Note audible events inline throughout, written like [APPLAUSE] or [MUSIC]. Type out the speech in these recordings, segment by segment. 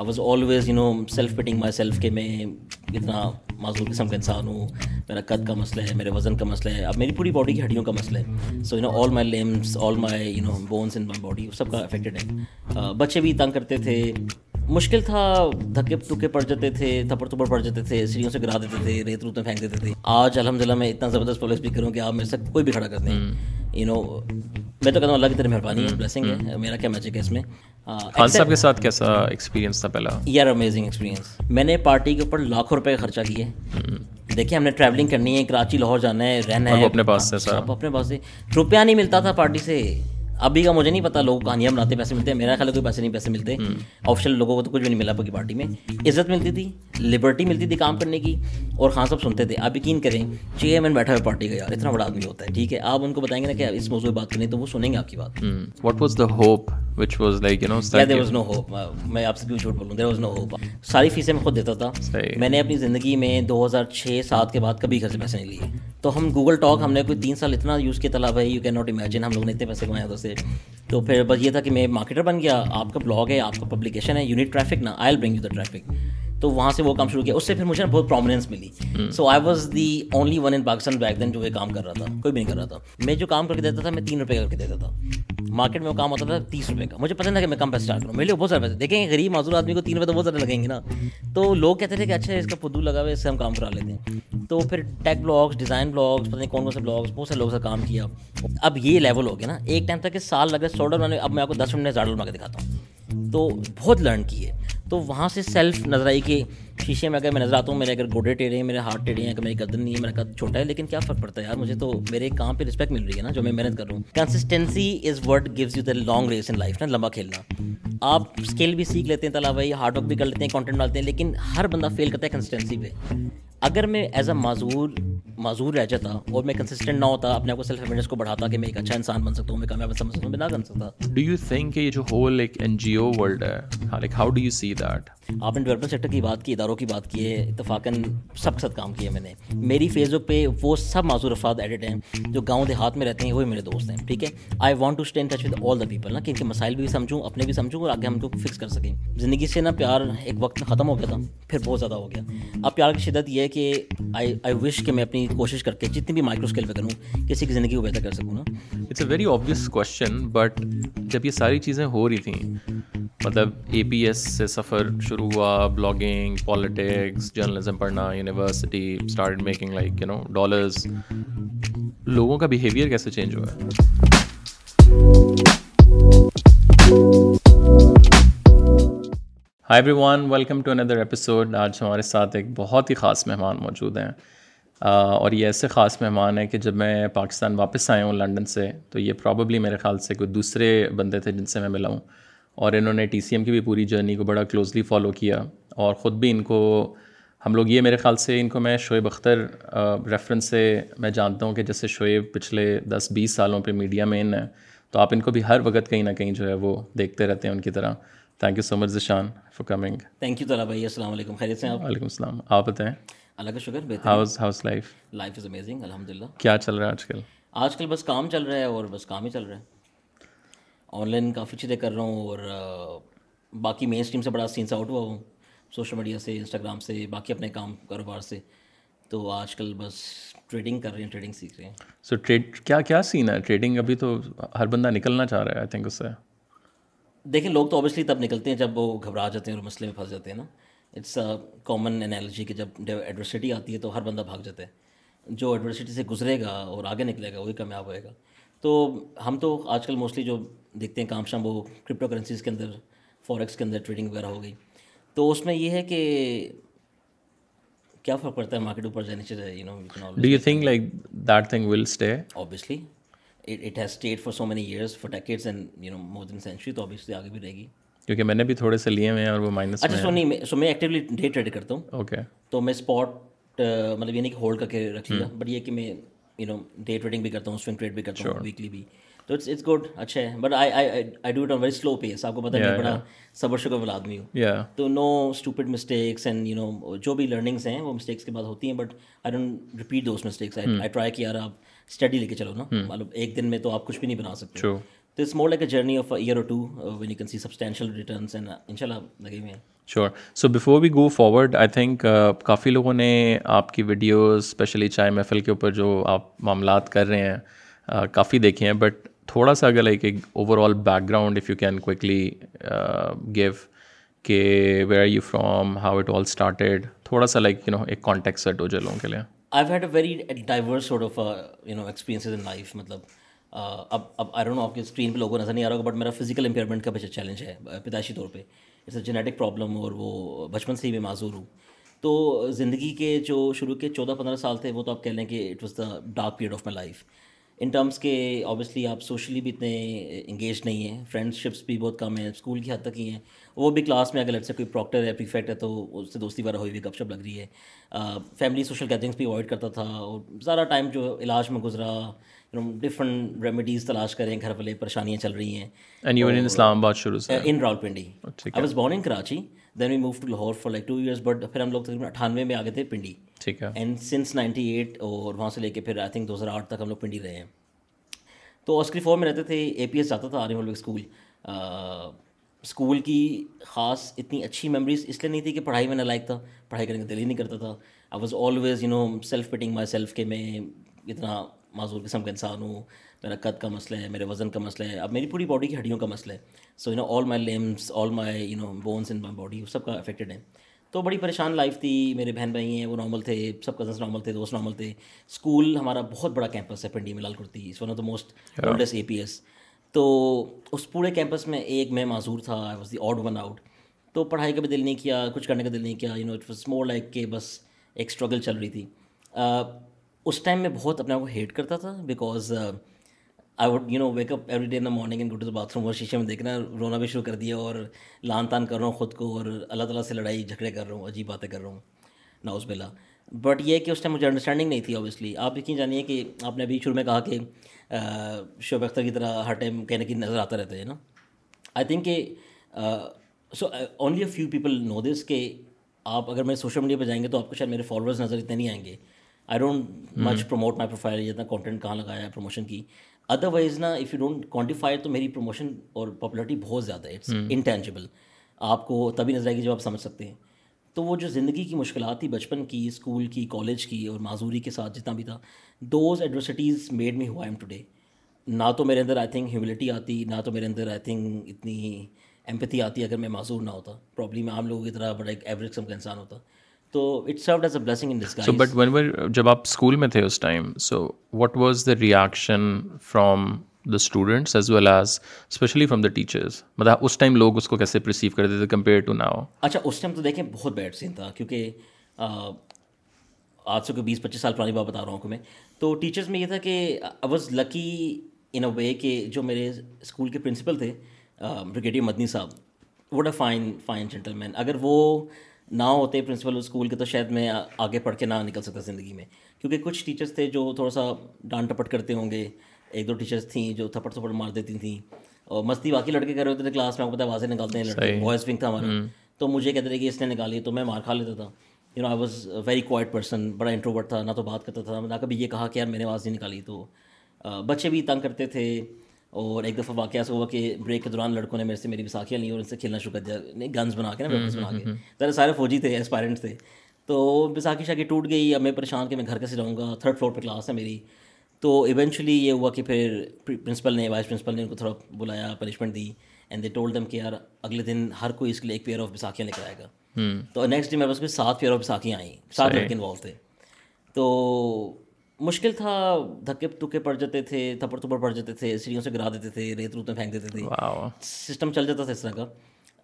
I was always you know self putting myself کہ میں اتنا معذور قسم کا انسان ہوں میرا قد کا مسئلہ ہے میرے وزن کا مسئلہ ہے اب میری پوری باڈی کی ہڈیوں کا مسئلہ ہے so you know all my limbs all my you know bones in my body سب کا افیکٹڈ ہے بچے بھی تنگ کرتے تھے مشکل تھا دھکے تھکے پڑ جاتے تھے تھپڑ تھپڑ پڑ جاتے تھے سیڑھیوں سے گرا دیتے تھے ریت روت میں پھینک دیتے تھے آج الحمد للہ میں اتنا زبردست پولیس بھی کروں کہ آپ میرے سے کوئی بھی کھڑا کر دیں یو نو میں تو کہتا ہوں اللہ کی طرح مہربانی ہے بلیسنگ ہے میرا کیا میجک ہے اس میں ہاں. خان صاحب کے ساتھ کیسا ایکسپیرینس تھا پہلا؟ یار امیزنگ ایکسپیرینس میں نے پارٹی کے اوپر لاکھوں روپے خرچہ کیے. دیکھیں ہم نے ٹریولنگ کرنی ہے کراچی لاہور جانا ہے رہنا ہے. اپنے پاس سے ہاں. اپنے پاس سے. روپیہ نہیں ملتا تھا پارٹی سے. ابھی کا مجھے نہیں پتا لوگ کہانیاں بناتے پیسے ملتے ہیں میرا خیال ہے کوئی پیسے نہیں پیسے ملتے۔ آفیشیل لوگوں کو تو کچھ بھی نہیں ملا پکی پارٹی میں۔ عزت ملتی تھی لبرٹی ملتی تھی کام کرنے کی اور خان صاحب سنتے تھے۔ آپ یقین کریں چیئرمین بیٹھا ہوا پارٹی کا یار اتنا بڑا آدمی ہوتا ہے ٹھیک ہے؟ آپ ان کو بتائیں گے نا کہ اس موضوع بات کریں تو وہ سنیں گے آپ کی بات۔ What was the hope which was like you know there was no hope میں آپ سے کیوں جھوٹ بولوں دیر واز نو ہوپ ساری فیسیں میں خود دیتا تھا۔ میں نے اپنی زندگی میں دو ہزار چھ سات کے بعد کبھی گھر سے پیسے نہیں لیے۔ تو ہم گوگل ٹاک ہم نے کوئی تین سال اتنا یوز کیا تلا بھائی یو کین ناٹ امیجن ہم لوگوں نے اتنے پیسے کمائے ادھر سے۔ تو پھر بس یہ تھا کہ میں مارکیٹر بن گیا۔ آپ کا بلاگ ہے، آپ کا پبلیکیشن ہے یونٹ ٹریفک نا I'll bring you the traffic تو وہاں سے وہ کام شروع کیا۔ اس سے پھر مجھے بہت پرومیننس ملی۔ So I was the only one in Pakistan back then جو یہ کام کر رہا تھا۔ کوئی بھی نہیں کر رہا تھا۔ میں جو کام کر کے دیتا تھا میں تین روپے کر کے دیتا تھا۔ مارکیٹ میں وہ کام ہوتا تھا تیس روپے کا۔ مجھے پتہ تھا کہ میں کم پیسے اسٹارٹ کروں۔ میرے لیے بہت سارے پیسے۔ دیکھیں غریب معذور آدمی کو تین روپے تو بہت زیادہ لگیں گے نا۔ تو لوگ کہتے تھے کہ اچھا اس کا پودو لگا ہوا ہے اس سے ہم کام کرا لیتے ہیں۔ تو پھر ٹیک بلاگس ڈیزائن بلاگس پتہ نہیں کون کون سے بلاگس بہت سارے لوگوں سے کام کیا۔ اب یہ لیول ہو گیا نا۔ ایک ٹائم تھا کہ سال لگا سو ڈالر میں اب میں آپ کو دس منٹ میں زیادہ بنا کے دکھاتا ہوں۔ تو بہت لرن کیے تو وہاں سے سیلف نظر آئی کہ شیشے میں اگر میں نظر آتا ہوں، میرے اگر گوڈے ٹیڑھے ہیں، میرے ہاتھ ٹیڑھے ہیں، اگر میری گردن نہیں ہے، میرا قد چھوٹا ہے، لیکن کیا فرق پڑتا ہے یار؟ مجھے تو میرے کام پہ رسپیکٹ مل رہی ہے نا، جو میں محنت کر رہا ہوں۔ Consistency is what gives you the long race in life نا، لمبا کھیلنا۔ آپ اسکل بھی سیکھ لیتے ہیں تلاوائی ہارڈ ورک بھی کر لیتے ہیں کانٹینٹ ڈالتے ہیں، لیکن ہر بندہ فیل کرتا ہے کنسسٹینسی پہ۔ اگر میں ایز اے معذور معذور رہ جاتا اور میں کنسسٹنٹ نہ ہوتا، اپنے آپ کو سیلف اویئرنس کو بڑھاتا کہ میں ایک اچھا انسان بن سکتا ہوں، میں کامیاب سمجھ سکتا ہوں، میں نہ بن سکتا۔ ڈو یو تھنک کہ یہ جو ہول ایک این جی او ورلڈ ہے like how do you see that آپ نے ڈیولپمنٹ سیکٹر کی بات کی اداروں کی بات کی ہے اتفاقاً سب کے ساتھ کام کیا میں نے۔ میری فیس بک پہ وہ سب معذور افراد ایڈٹ ہیں جو گاؤں دیہات میں رہتے ہیں وہی میرے دوست ہیں ٹھیک ہے؟ I want to stay in touch with all the people نا کہ ان کے مسائل بھی سمجھوں اپنے بھی سمجھوں اور آگے ہم کو فکس کر سکیں۔ زندگی سے نا پیار ایک وقت ختم ہو گیا تھا پھر بہت زیادہ ہو گیا۔ اب پیار کی شدت یہ ہے کہ آئی آئی وش کہ میں اپنی کوشش کر کے جتنی بھی مائکرو اسکیل پہ کروں کسی کی زندگی کو بہتر کر سکوں نا۔ It's a very obvious question but جب یہ ساری چیزیں ہو رہی تھیں مطلب اے پی ایس سے سفر شروع ہوا بلاگنگ پالیٹکس جرنلزم پڑھنا university start making like you know dollars لوگوں کا بیہیویئر کیسے چینج ہوا؟ Hi everyone welcome to Andar episode آج ہمارے ساتھ ایک بہت ہی خاص مہمان موجود ہیں. اور یہ ایسے خاص مہمان ہیں کہ جب میں پاکستان واپس آیا ہوں لنڈن سے، تو یہ پرابیبلی میرے خیال سے کوئی دوسرے بندے تھے جن سے میں ملا ہوں. اور انہوں نے ٹی سی ایم کی بھی پوری جرنی کو بڑا کلوزلی فالو کیا اور خود بھی ان کو ہم لوگ یہ میرے خیال سے ان کو میں شعیب اختر ریفرنس سے میں جانتا ہوں کہ جیسے شعیب پچھلے دس بیس سالوں پہ میڈیا میں ان ہے تو آپ ان کو بھی ہر وقت کہیں نہ کہیں جو ہے وہ دیکھتے رہتے ہیں ان کی طرح۔ Thank you so much Zeeshan for coming thank you Talha بھائی السلام علیکم خیریت سے آپ? وعلیکم السلام آپ بتائیں اللہ کا شکر how's how's life life is amazing الحمد للہ کیا چل رہا ہے آج کل؟ آج کل بس کام چل رہا ہے اور بس کام ہی چل رہا ہے۔ آن لائن کافی چیزیں کر رہا ہوں اور باقی مین اسٹریم سے بڑا سینس آؤٹ ہوا ہوں سوشل میڈیا سے انسٹاگرام سے باقی اپنے کام کاروبار سے۔ تو آج کل بس ٹریڈنگ کر رہے ہیں ٹریڈنگ سیکھ رہے ہیں۔ سو ٹریڈ کیا کیا سین ہے؟ ٹریڈنگ ابھی تو ہر بندہ نکلنا چاہ رہا ہے آئی تھنک اس سے۔ دیکھیں لوگ تو اوبیسلی تب نکلتے ہیں جب وہ گھبرا جاتے ہیں اور مسئلے میں پھنس جاتے ہیں نا۔ اٹس کامن انالوجی کہ جب ایڈورسٹی آتی ہے تو ہر بندہ بھاگ جاتا ہے۔ جو ایڈورسٹی سے گزرے گا اور آگے نکلے گا وہی کامیاب ہوئے گا۔ تو ہم تو آج کل موسٹلی جو دیکھتے ہیں کام شام وہ کرپٹو کرنسیز کے اندر فوریکس کے اندر ٹریڈنگ وغیرہ ہو گئی۔ تو اس میں یہ ہے کہ کیا فرق پڑتا ہے مارکیٹ اوپر جانے سے you know do you think like that thing will stay obviously it has stayed for so many years for decades and you know more than century تو آبویسلی آگے بھی رہے گی۔ کیونکہ میں نے بھی تھوڑے سے لیے ہوئے ہیں اور وہ مائنس اچھا سو نہیں سو میں ایکٹیولی ڈے ٹریڈ کرتا ہوں۔ اوکے تو میں اسپاٹ مطلب یہ نہیں کہ ہولڈ کر کے رکھ لیا بٹ یہ کہ میں یو نو ڈے ٹریڈنگ بھی کرتا ہوں سوئنگ ٹریڈ بھی کرتا ہوں ویکلی بھی. تو اٹس اٹس گڈ اچھا ہے. But I I I do it on very slow pace آپ کو پتا ہے بڑا صبر شکر والا آدمی ہوں. تو no stupid mistakes and you know جو بھی لرننگس ہیں وہ مسٹیکس کے بعد ہوتی ہیں but I don't repeat those mistakes I try کہ یار آپ اسٹڈی لے کے چلو نا. Hmm. مطلب ایک دن میں تو آپ کچھ بھی نہیں بنا سکتے. تو it's more like a journey of year or two when you can see substantial returns and ان شاء اللہ لگے ہوئے ہیں. Sure so before we go forward I think کافی لوگوں نے آپ کی ویڈیوز اسپیشلی چائے محفل کے اوپر جو آپ معاملات کر رہے ہیں uh, کافی دیکھے ہیں بٹ تھوڑا سا اگر لائک ایک overall background if you can quickly give کہ where are you from how it all started تھوڑا سا لائک یو نو ایک کانٹیکٹ سیٹ ہو جائے لوگوں کے لیے. I had a very diverse sort of you know experience in life مطلب uh, اب اب آئی ڈونٹ نو آپ کے اسکرین پہ لوگوں کو نظر نہیں آ رہا ہوگا بٹ میرا فزیکل امپیئرمنٹ کا چیلنج ہے uh, پیدائشی طور پہ. اٹس اے جینیٹک پرابلم اور وہ بچپن سے ہی میں معذور ہوں۔ تو زندگی کے جو شروع کے چودہ پندرہ سال تھے، وہ تو آپ کہہ لیں کہ it was the dark period of my life in terms کے آبویسلی آپ سوشلی بھی اتنے انگیج نہیں ہیں فرینڈ شپس بھی بہت کم ہیں اسکول کی حد تک ہی ہیں۔ وہ بھی کلاس میں اگر لٹ سے کوئی پروکٹر ہے پریفیکٹ ہے، تو اس سے دوستی وغیرہ ہوئی بھی گپ شپ لگ رہی ہے۔ فیملی سوشل گیدرنگس بھی اوائڈ کرتا تھا اور زیادہ ٹائم جو علاج میں گزرا۔ ڈفرنٹ ریمیڈیز تلاش کریں گھر والے پریشانیاں چل رہی ہیں۔ اسلام آباد شروع سے۔ In Rawalpindi I was born in Karachi then we move to Lahore for like two years but پھر ہم لوگ تقریباً اٹھانوے میں آ گئے تھے پنڈی۔ ٹھیک ہے۔ اینڈ سنس نائنٹی ایٹ اور وہاں سے لے کے پھر آئی تھنک دو ہزار آٹھ تک ہم لوگ پنڈی رہے ہیں۔ تو اسکری فور میں رہتے تھے اے پی ایس جاتا تھا آرمی لوگ اسکول۔ اسکول کی خاص اتنی اچھی میموریز اس لیے نہیں تھی کہ پڑھائی میں نہ لائق تھا پڑھائی کرنے کا دل ہی نہیں کرتا تھا۔ I was always you know self putting myself کہ میں اتنا معذور قسم کا انسان ہوں میرا قد کا مسئلہ ہے میرے وزن کا مسئلہ ہے اب میری پوری باڈی کی ہڈیوں کا مسئلہ ہے۔ So you know all my limbs all my you know bones in my body سب کا افیکٹڈ ہے تو بڑی پریشان لائف تھی میرے بہن بھائی ہیں وہ نارمل تھے سب کزنس نارمل تھے دوست نارمل تھے۔ اسکول ہمارا بہت بڑا کیمپس ہے پنڈی میں Lal Kurti is one of the most oldest A P S تو اس پورے کیمپس میں ایک میں معذور تھا I was the odd one out تو پڑھائی کا بھی دل نہیں کیا کچھ کرنے کا دل نہیں کیا you know it was more like کہ بس ایک اسٹرگل چل رہی تھی۔ اس ٹائم میں بہت اپنے آپ کو ہیٹ کرتا تھا because I would you know wake up every day in the morning and go to bathroom اور شیشے میں دیکھنا، رونا بھی شروع کر دیا اور لان تان کر رہا ہوں خود کو اور اللہ تعالیٰ سے لڑائی جھگڑے کر رہا ہوں، عجیب باتیں کر رہا ہوں ناؤز بلا بٹ یہ کہ اس ٹائم مجھے انڈرسٹینڈنگ نہیں تھی اوبیسلی آپ یقین جانیے کہ آپ نے ابھی شروع میں کہا کہ uh, شعیب اختر کی طرح ہر ٹائم کہیں نہ کہیں نظر آتا رہتا ہے نا آئی تھنک کہ so only a few people know this کہ آپ اگر میرے سوشل میڈیا پہ جائیں گے تو آپ کو شاید میرے فالوورز نظر اتنے نہیں آئیں گے۔ I don't much promote my profile جتنا کانٹینٹ کہاں لگایا ہے پروموشن کی ادر وائز نا اف یو ڈونٹ کوانٹیفائی تو میری پروموشن اور پاپولرٹی بہت زیادہ ہے اٹس انٹینجیبل آپ کو تبھی نظر آئے گی جب آپ سمجھ سکتے ہیں تو وہ جو زندگی کی مشکلات تھی بچپن کی اسکول کی کالج کی اور معذوری کے ساتھ جتنا بھی تھا دوز ایڈورسٹیز میڈ می ہوا ایم ٹوڈے نہ تو میرے اندر آئی تھنک ہیوملٹی آتی نہ تو میرے اندر آئی تھنک اتنی ایمپتھی آتی اگر میں معذور نہ ہوتا. پرابلی میں عام لوگوں کی طرح بڑا ایک ایوریج قسم کا انسان ہوتا. تو it served as a blessing in disguise but when جب آپ اسکول میں تھے اس time so what was the reaction from the students as well as especially from the teachers مطلب اس ٹائم لوگ اس کو کیسے پرسیو کرتے تھے کمپیئر ٹو ناؤ اچھا اس ٹائم تو دیکھیں بہت بیڈ سین تھا کیونکہ آج سے کوئی بیس پچیس سال پرانی بات بتا رہا ہوں کو میں تو ٹیچرز میں یہ تھا کہ I was lucky in a وے کہ جو میرے اسکول کے پرنسپل تھے بریگیڈیئر مدنی صاحب would a fine fine gentleman اگر وہ نہ ہوتے پرنسپل اسکول کے تو شاید میں آگے پڑھ کے نہ نکل سکتا زندگی میں۔ کیونکہ کچھ ٹیچرس تھے جو تھوڑا سا ڈانٹ ٹپٹ کرتے ہوں گے۔ ایک دو ٹیچرس تھیں جو تھپڑ تھپڑ مار دیتی تھیں۔ اور مستی باقی لڑکے کر رہے ہوتے تھے کلاس میں آپ کو پتا واضح نکالتے ہیں لڑکے۔ بوائز ونگ تھا ہمارا۔ تو مجھے کہتے تھے کہ اس نے نکالی تو میں مار کھا لیتا تھا۔ You know I was very quiet person بڑا انٹروورٹ تھا نہ تو بات کرتا تھا۔ نہ کبھی یہ کہا کہ یار میں نے آواز نہیں نکالی۔ تو بچے بھی تنگ کرتے تھے۔ اور ایک دفعہ واقعہ سے ہوا کہ بریک کے دوران لڑکوں نے میرے سے میری بساکیاں لی اور ان سے کھیلنا شروع کر دیا گنز بنا کے نا ویپنس بنا کے۔ ذرا سارے فوجی تھے ایسپائرنٹس تھے۔ تو بساکی شاکی ٹوٹ گئی اب میں پریشان کہ میں گھر کیسے جاؤں گا؟ تھرڈ فلور پہ کلاس ہے میری۔ تو ایونچولی یہ ہوا کہ پھر پرنسپل نے وائس پرنسپل نے ان کو تھوڑا بلایا پنشمنٹ دی۔ اینڈ دے ٹولڈ دم کہ یار اگلے دن ہر کوئی اس کے لیے ایک پیئر آف بساکیاں لے کر آئے گا۔ تو نیکسٹ ڈے میرے پاس سات پیئر آف بساکیاں آئیں سات لڑکے انوالو تھے۔ تو مشکل تھا دھکے دھکے پڑ جاتے تھے تھپڑ تھپڑ پڑ جاتے تھے سیڑھیوں سے گرا دیتے تھے ریت روت میں پھینک دیتے تھے۔ سسٹم چل جاتا تھا اس طرح کا۔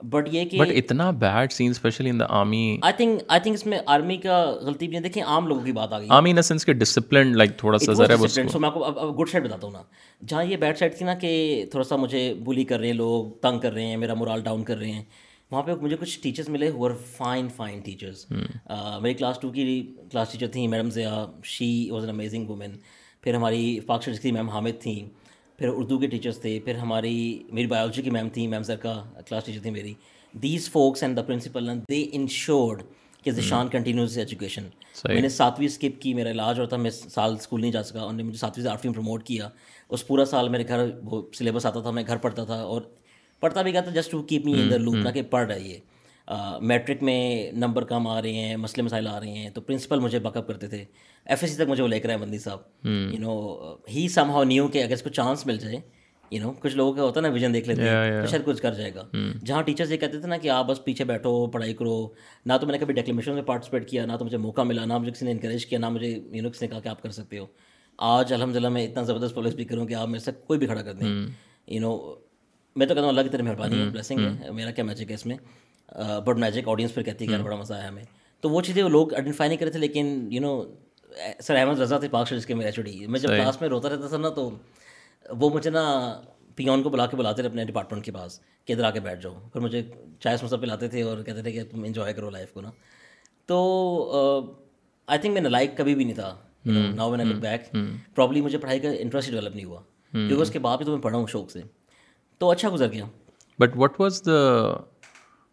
بٹ یہ کہ بٹ اتنا bad scene especially in the army I think I think اس میں آرمی کا غلطی بھی دیکھیں عام لوگوں کی بات آ گئی۔ آرمی ان سینس کے ڈسپلن لائک تھوڑا سا ذرا وہ سو میں آپ کو گڈ سائڈ بتاتا ہوں نا۔ جہاں یہ بیڈ سائڈ تھی نا کہ تھوڑا سا مجھے بلی کر رہے ہیں لوگ تنگ کر رہے ہیں میرا مورال ڈاؤن کر رہے ہیں۔ وہاں پہ مجھے کچھ ٹیچرس ملے ہو فائن فائن ٹیچرس میری کلاس ٹو کی کلاس ٹیچر تھیں madam Zia she was an amazing woman پھر ہماری پاک شریف کی میم حامد تھیں. پھر اردو کے ٹیچرس تھے پھر ہماری میری بایولوجی کی میم تھیں میم سر کا کلاس ٹیچر تھی میری these folks and the principal they ensured کہ ذیشان کنٹینیوز ایجوکیشن میں نے ساتویں اسکپ کی میرا علاج ہوتا میں سال اسکول نہیں جا سکا انہوں نے مجھے ساتویں سے آٹھویں پروموٹ کیا. اس پورا سال میرے گھر وہ سلیبس آتا تھا میں گھر پڑھتا تھا اور پڑھتا بھی گیا تھا just to keep me in the loop نہ کہ پڑھ رہا ہے یہ۔ میٹرک میں نمبر کم آ رہے ہیں مسئلے مسائل آ رہے ہیں تو پرنسپل مجھے بیک اپ کرتے تھے۔ ایف ایس سی تک مجھے وہ لے کر آئے بندی صاحب۔ You know he somehow knew کہ اگر اس کو چانس مل جائے یو نو کچھ لوگوں کا ہوتا ہے نا ویژن دیکھ لیتے ہیں تو شاید کچھ کر جائے گا۔ جہاں ٹیچرس یہ کہتے تھے نا کہ آپ بس پیچھے بیٹھو پڑھائی کرو نہ تو میں نے کبھی ڈیکلیمیشن میں پارٹیسپیٹ کیا نہ تو مجھے موقع ملا نہ مجھے کسی نے انکریج کیا نہ مجھے یو نو کسی نے کہا کہ آپ کر سکتے ہو۔ آج الحمد للہ میں اتنا زبردست پبلک اسپیکر ہوں کہ آپ میرے سے کوئی بھی کھڑا کر دیں۔ یو نو میں تو کہتا ہوں اللہ کی طرح مہربانی ہے بلیسنگ ہے میرا کیا میجک ہے اس میں۔ بٹ میجک آڈینس پھر کہتی ہے کہ بڑا مزہ آیا ہمیں۔ تو وہ چیزیں وہ لوگ آئیڈینٹیفائی نہیں کرے تھے لیکن یو نو سر احمد رضا تھے پاک جس کے میرا چڑی میں جب کلاس میں روتا رہتا تھا نا تو وہ مجھے نا پیون کو بلا کے بلاتے تھے اپنے ڈپارٹمنٹ کے پاس کہ ادھر آ کے بیٹھ جاؤ۔ پھر مجھے چائے سموسا پلاتے تھے اور کہتے تھے کہ تم انجوائے کرو لائف کو نا۔ تو آئی تھنک میں نے لائک کبھی بھی نہیں تھا۔ Now when I look back probably مجھے پڑھائی کا انٹرسٹ ڈیولپ نہیں ہوا۔ کیونکہ اس کے بعد بھی تو میں پڑھا ہوں شوق سے۔ تو اچھا گزر گیا۔ But what was the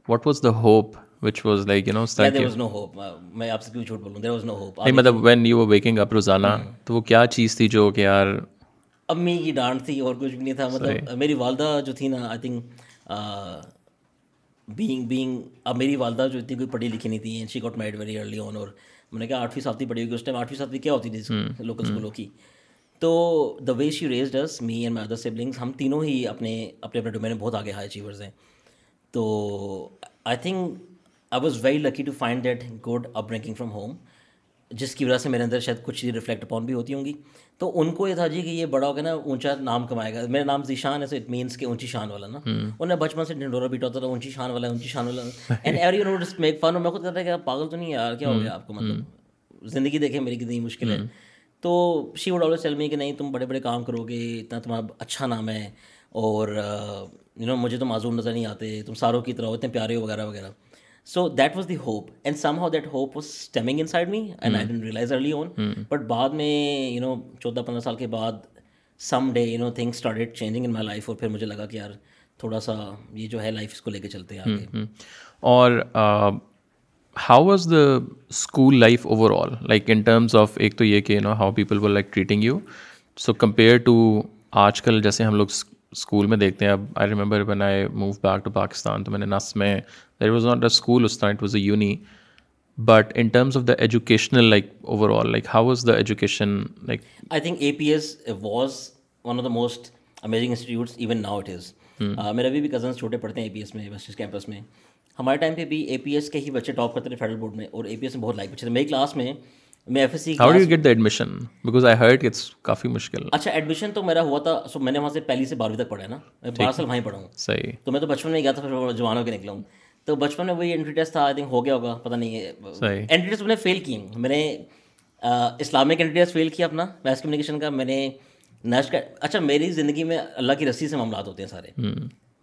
what was the hope which was like you know was no hope میں آپ سے کیوں جھوٹ بولوں؟ دیر واز نو ہوپ نہیں مطلب وین یو ویکنگ اپ روزانہ تو وہ کیا چیز تھی جو کہ یار امی کی ڈانٹ تھی اور کچھ بھی نہیں تھا۔ مطلب میری والدہ جو تھی نا آئی تھنک بینگ بینگ اب میری والدہ جو اتنی کوئی پڑھی لکھی نہیں تھی۔ She got married very early on اور میں نے کہا آٹھویں ساتویں پڑھی ہوگی اس ٹائم آٹھویں کیا ہوتی تھی لوکل اسکولوں کی؟ تو the way she raised me and my other siblings ہم تینوں ہی اپنے اپنے اپنے ڈومین میں بہت آگے ہائی اچیورز ہیں۔ تو I think I was very lucky to find that good upbringing from home جس کی وجہ سے میرے اندر شاید کچھ چیزیں ریفلیکٹ اپون بھی ہوتی ہوں گی۔ تو ان کو یہ تھا جی کہ یہ بڑا ہو گیا نا اونچا نام کمائے گا۔ میرا نام ذیشان ہے سو اٹ مینس کہ اونچی شان والا نا۔ انہیں بچپن سے ڈنڈورا بیٹا ہوتا تھا اونچی شان والا اونچی شان والا and every this make fun میں خود کہتا ہے کہ پاگل تو نہیں یار کیا ہو گیا آپ کو؟ مطلب زندگی دیکھیں میری کتنی مشکل ہے۔ تو شی وڈ آلوز چل می کہ نہیں تم بڑے بڑے کام کرو گے اتنا تمہارا اچھا نام ہے اور یو نو مجھے تو معذور نظر نہیں آتے تم ساروں کی طرح اتنے پیارے وغیرہ وغیرہ۔ So that was the hope and somehow that hope was stemming inside me and I didn't realise early on but بعد میں یو نو چودہ پندرہ سال کے بعد some day you know thing started changing in my life اور پھر مجھے لگا کہ یار تھوڑا سا یہ جو ہے لائف اس کو لے کے چلتے ہیں آگے۔ اور how was the school life overall like in terms of ایک تو یہ کہ no how people will like treating you so compare to آج کل جیسے ہم لوگ اسکول میں دیکھتے ہیں اب I remember when I move back to Pakistan تو میں نے نس میں there was not a school اس طرح it was a uni but in terms of the educational like overall like how was the education like I think A P S was one of the most amazing institutes even now it is میرے ابھی بھی cousins چھوٹے پڑھتے ہیں A P S میں waste campus میں ہمارے time پہ بھی اے پی ایس کے ہی بچے ٹاپ کرتے تھے فیڈرل بورڈ میں اور اے پی ایس میں بہت لائک بچے تھے۔ میری کلاس میں میں F S C how do get the admission because I heard it's کافی مشکل۔ اچھا ایڈمیشن تو میرا ہوا تھا۔ سو میں نے وہاں سے پہلی سے بارہویں تک پڑھا ہے نا۔ میں بارہ سال وہیں پڑھا ہوں۔ صحیح۔ تو میں تو بچپن میں گیا تھا پھر جوان ہو کے نکلا ہوں۔ تو بچپن میں وہی انٹری ٹیسٹ تھا آئی تھنک ہو گیا ہوگا پتہ نہیں۔ ہے انٹری ٹیسٹ میں نے فیل کی۔ میں نے اسلامک انٹری ٹیسٹ فیل کیا اپنا میس کمیونیکیشن کا۔ میں نے نیشنل کا اچھا میری زندگی میں اللہ کی رسی سے معاملات ہوتے ہیں سارے۔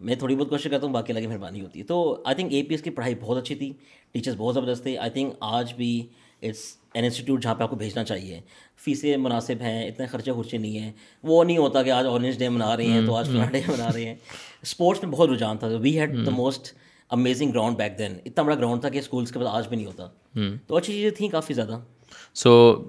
میں تھوڑی بہت کوشش کرتا ہوں باقی کی مہربانی ہوتی ہے۔ تو I think A P S کی پڑھائی بہت اچھی تھی۔ ٹیچرس بہت زبردست تھے۔ آئی تھنک آج بھی اٹس این انسٹیٹیوٹ جہاں پہ آپ کو بھیجنا چاہیے۔ فیسیں مناسب ہیں اتنے خرچے خرچے نہیں ہیں۔ وہ نہیں ہوتا کہ آج اورنج ڈے منا رہے ہیں تو آج فلاں ڈے منا رہے ہیں۔ اسپورٹس میں بہت رجحان تھا۔ We had the most amazing ground back then اتنا بڑا گراؤنڈ تھا کہ اسکولس کے بعد آج بھی نہیں ہوتا۔ تو اچھی چیزیں تھیں کافی زیادہ۔ سو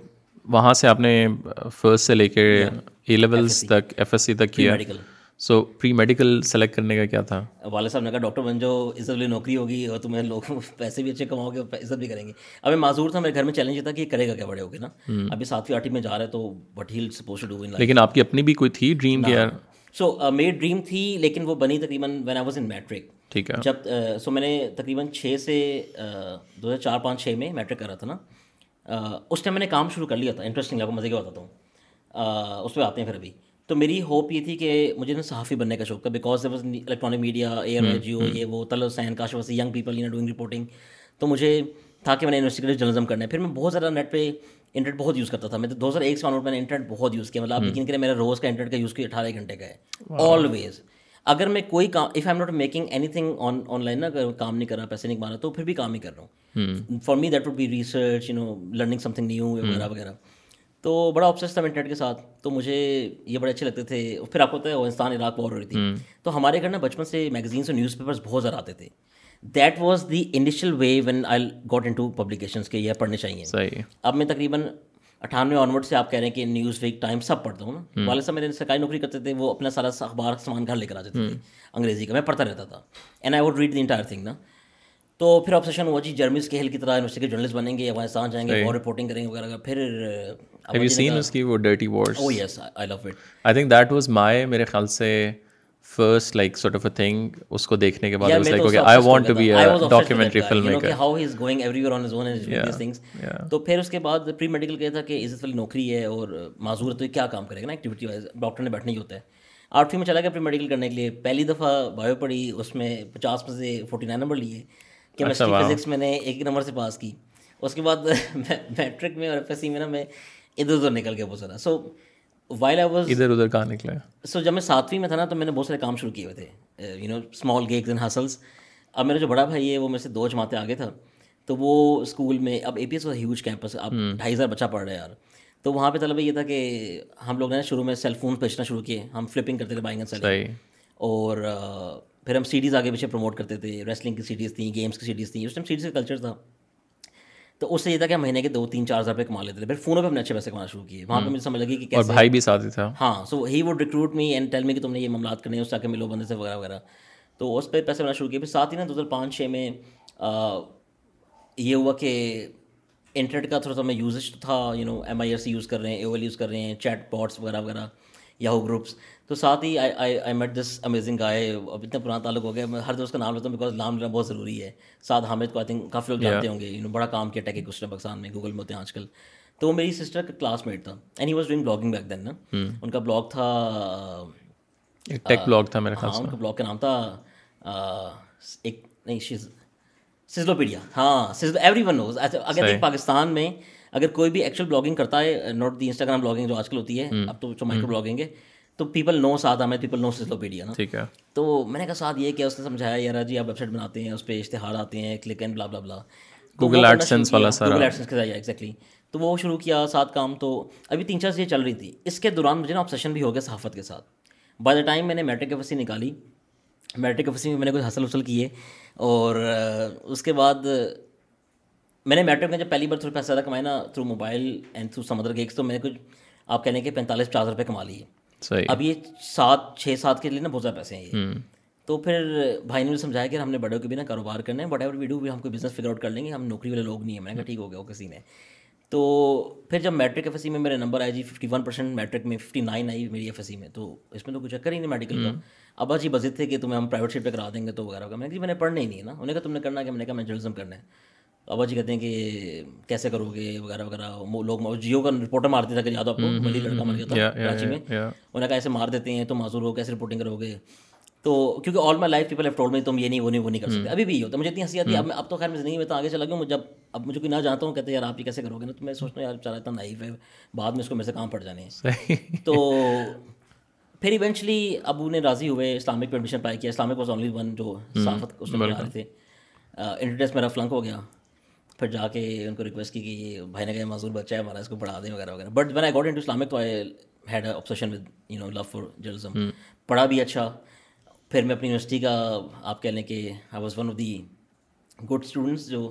وہاں سے آپ نے فرسٹ سے لے کے اے لیولس تک ایف ایس سی تک کیا۔ Medical so pre medical select کرنے کا کیا تھا؟ والد صاحب نے کہا ڈاکٹر بن جو عزت والی نوکری ہوگی اور تمہیں لوگ پیسے بھی اچھے کماؤ گے اور عزت بھی کریں گے. اب میں معذور تھا میرے گھر میں چیلنج تھا کہ کرے گا کیا بڑے ہو گے نا؟ ابھی ساتویں آٹھویں میں جا رہے تو بٹ ہیل سپوز ڈو لیکن آپ کی اپنی بھی کوئی تھی ڈریم کیا سو میری ڈریم تھی لیکن وہ بنی تقریباً when I was in matric ٹھیک ہے۔ جب سو میں نے تقریباً چھ سے دو ہزار چار پانچ چھ میں میٹرک کر رہا تھا نا اس ٹائم میں نے کام شروع کر لیا تھا انٹرسٹنگ لگا مزے کا بتاتا ہوں۔ اس پہ آتے ہیں پھر ابھی۔ تو میری ہوپ یہ تھی کہ مجھے نا صحافی بننے کا شوق تھا because was electronic media ARY Geo یہ وہ طلب حسین کاش وسی young people you doing reporting تو مجھے تھا کہ میں نے انویسٹیگیٹو جرنلزم کرنا ہے۔ پھر میں بہت زیادہ نیٹ پہ انٹرنیٹ بہت یوز کرتا تھا۔ میں دو ہزار ایک سے آن میں نے انٹرنیٹ بہت یوز کیا۔ مطلب آپ یقین کریں میرا روز کا انٹرنیٹ کا یوز کیا اٹھارہ گھنٹے کا ہے۔ آلویز اگر میں کوئی کام if I am not making anything on online نا اگر کام نہیں کر رہا پیسے نہیں کما رہا تو پھر بھی کام ہی کر رہا ہوں۔ For me that would be research you know learning something new وغیرہ وغیرہ۔ تو بڑا آپسیس تھا انٹرنیٹ کے ساتھ تو مجھے یہ بڑے اچھے لگتے تھے۔ پھر آپ کو پتہ ہے افغانستان عراق وار ہو رہی تھی۔ تو ہمارے گھر نا بچپن سے میگزینس اور نیوز پیپرس بہت زیادہ آتے تھے۔ That was the initial way when I got into publications کے یہ پڑھنے چاہیے۔ اب میں تقریباً اٹھانوے آنورڈ سے آپ کہہ رہے ہیں کہ نیوز ویک ٹائم سب پڑھتا ہوں نا۔ والد صاحب میرے سرکاری نوکری کرتے تھے وہ اپنا سارا اخبار سامان گھر لے کر آ جاتے تھے انگریزی کا میں پڑھتا رہتا تھا۔ And I would read the entire thing نا۔ تو پھر آپسیشن ہوا جی جرمن اسکیل کی طرح یونیورسٹی کے جرنلسٹ بنیں گے افغانستان جائیں گے اور رپورٹنگ کریں گے وغیرہ پھر Have you seen اس کی وہ Dirty Wars oh yes I love it I think that was my میرے خیال سے first like sort of a thing اس کو دیکھنے کے بعد was like okay I want to be a documentary filmmaker how he is going everywhere on his own and these things تو پھر اس کے بعد پری میڈیکل تھا کہ عزت والی نوکری ہے اور معذور تو کیا کام کرے گا نا ایکٹیویٹی وائز ڈاکٹر نے بیٹھنا ہی ہوتا ہے آٹھویں میں چلا گیا پری میڈیکل کرنے کے لیے پہلی دفعہ بایو پڑھی اس میں پچاس میں سے فورٹی نائن نمبر لیے کیمسٹری فزکس میں نے ایک نمبر سے پاس کی۔ اس کے بعد [LAUGHS] میٹرک میں اور ایف ایس سی میں نا میں ادھر ادھر نکل گیا بہت سارا سو وائل آئی واز ادھر ادھر کہاں نکلا سو جب میں ساتویں میں تھا نا تو میں نے بہت سارے کام شروع کیے ہوئے تھے۔ You know small gigs and hustles اب میرا جو بڑا بھائی ہے وہ میرے سے دو جماعتیں آگے تھا۔ تو وہ اسکول میں اب A P S huge campus اب ڈھائی ہزار بچہ پڑھ رہا ہے یار۔ تو وہاں پہ طلبہ یہ تھا کہ ہم لوگ نے شروع میں سیل فون بیچنا شروع کیے۔ ہم فلپنگ کرتے تھے بائنگ اینڈ سیلنگ اور پھر ہم سیڈیز آگے پیچھے پروموٹ کرتے تھے ریسلنگ کی سیڈیز تھیں گیمس کی سیڈیز تھیں اس ٹائم سیڈیز کا کلچر تھا۔ تو اس سے یہ تھا کہ مہینے کے دو تین چار ہزار روپے کما لیتے تھے۔ پھر فونوں پہ ہم نے اچھے پیسے کمانا شروع کیے۔ وہاں پہ مجھے سمجھ لگی کہ کیسے بھائی بھی ساتھ تھا۔ ہاں so he would recruit me and tell me کہ تم نے یہ معاملات کرنے اس جا کے ملو بندے سے وغیرہ وغیرہ۔ تو اس پہ پیسے بنا شروع کیے۔ پھر ساتھ ہی نا دو ہزار پانچ چھ میں یہ ہوا کہ انٹرنیٹ کا تھوڑا سا میں یوزج تھا you know M I R C use کر رہے ہیں اے ایل یوز کر رہے ہیں چیٹ پاٹس وغیرہ وغیرہ۔ یاہو گروپس تو ساتھ ہی آئی میٹ دس امیزنگ گائے اب اتنا پرانا تعلق ہو گیا. میں ہر دوست کا نام لیتا ہوں بیکاز نام لینا بہت ضروری ہے. ساتھ حامد کو آئی تھنک کافی لوگ جانتے ہوں گے. یو نو بڑا کام کیا ٹیک کچھ پاکستان میں گوگل میں ہوتے ہیں آج کل. تو وہ میری سسٹر کا کلاس میٹ تھا and he was doing blogging back then نا ان کا بلاگ تھا ٹیک بلاگ تھا میرے خیال سے. ان کا بلاگ کا نام تھا ایک نہیں سزلوپیڈیا ہاں ایوری ون نوز اگر پاکستان میں اگر کوئی بھی ایکچوئل بلاگنگ کرتا ہے نوٹ دی انسٹاگرام بلاگنگ جو آج کل ہوتی ہے اب تو جو مائکرو بلاگنگ ہے تو پیپل نو ساتھ ہمیں پیپل نو سسلوپیڈیا نا۔ ٹھیک ہے۔ تو میں نے کہا ساتھ یہ کہ اس نے سمجھایا یار جی آپ ویب سائٹ بناتے ہیں اس پہ اشتہار آتے ہیں کلک اینڈ بلا بلا بلا گوگل ایڈسنس والا سارا۔ گوگل ایڈسنس کے ذریعے ایگزیکٹلی تو وہ شروع کیا ساتھ کام تو ابھی تین چار چیزیں چل رہی تھی۔ اس کے دوران مجھے نا آپسیشن بھی ہو گیا صحافت کے ساتھ۔ بائی دا ٹائم میں نے میٹرک ایف نکالی میٹرک ایف میں میں نے کچھ حاصل وصل کیے اور اس کے بعد میں نے میٹرک میں جب پہلی بار تھوڑے پیسے زیادہ کمائے نا تھرو موبائل اینڈ تھرو سمندر گیکس تو میں نے کچھ آپ کہنے کے پینتالیس پچاس روپئے کما لیے۔ اب یہ سات چھ سات کے لیے نا بہت زیادہ پیسے ہیں یہ۔ تو پھر بھائی نے مجھے سمجھایا کہ ہم نے بڑوں کے بھی نا کاروبار کرنا ہے وٹ ایور ویڈیو بھی ہم کوئی بزنس فگر آؤٹ کر لیں گے۔ ہم نوکری والے لوگ نہیں ہیں۔ میں نے کہا ٹھیک ہو گیا وہ کسی نے۔ تو پھر جب میٹرک ایف ایس سی میں میرے نمبر آئے جی ففٹی ون پرسینٹ میٹرک میں ففٹی نائن آئی میری ایف ایس سی میں۔ تو اس میں تو کچھ چکر ہی نہیں میڈیکل کا۔ اب جی بزد تھے کہ تمہیں ہم پرائیویٹ شیپ پہ کرا دیں گے تو وغیرہ۔ میں نے میں نے پڑھنا ہی نہیں ہے نا۔ انہیں کہا تم نے کرنا کہ میں نے کہا میں جرنلزم کرنا ہے۔ ابا جی کہتے ہیں کہ کیسے کرو گے وغیرہ وغیرہ لوگ جیو کا رپورٹر مارتے تھا کہ یاد آپ کو؟ ملی لڑکا مر گیا تھا کراچی میں۔ انہوں نے کہا ایسے مار دیتے ہیں تو معذور ہو کیسے رپورٹنگ کرو گے۔ تو کیونکہ all my life people told میں تم یہ نہیں وہ نہیں وہ نہیں کر سکتے۔ ابھی بھی یہ ہوتا مجھے اتنی ہنسی آتی ہے اب اب تو خیر میں زندگی میں تو آگے چلا گیا جب اب مجھے کوئی نہ جانتا ہوں کہتے ہیں یار آپ یہ کیسے کرو گے؟ نا تو میں سوچتا ہوں یار چلا اتنا نائف ہے بعد میں اس کو میرے سے کام پڑ جانے ہیں۔ تو پھر ایونچولی ابو نے راضی ہوئے اسلامک پہ ایڈمیشن پائی کیا۔ اسلامک واز اونلی ون جو صافت اس میں رہے تھے۔ انٹرڈیس میرا فلنک ہو گیا۔ پھر جا کے ان کو ریکویسٹ کی کہ یہ بھائی نے کہا معذور بچہ ہے ہمارا اس کو پڑھا دیں وغیرہ وغیرہ۔ But when I got into Islamic تو I had obsession with you know love for journalism پڑھا بھی اچھا۔ پھر میں اپنی یونیورسٹی کا آپ کہہ لیں کہ I was one of the good students جو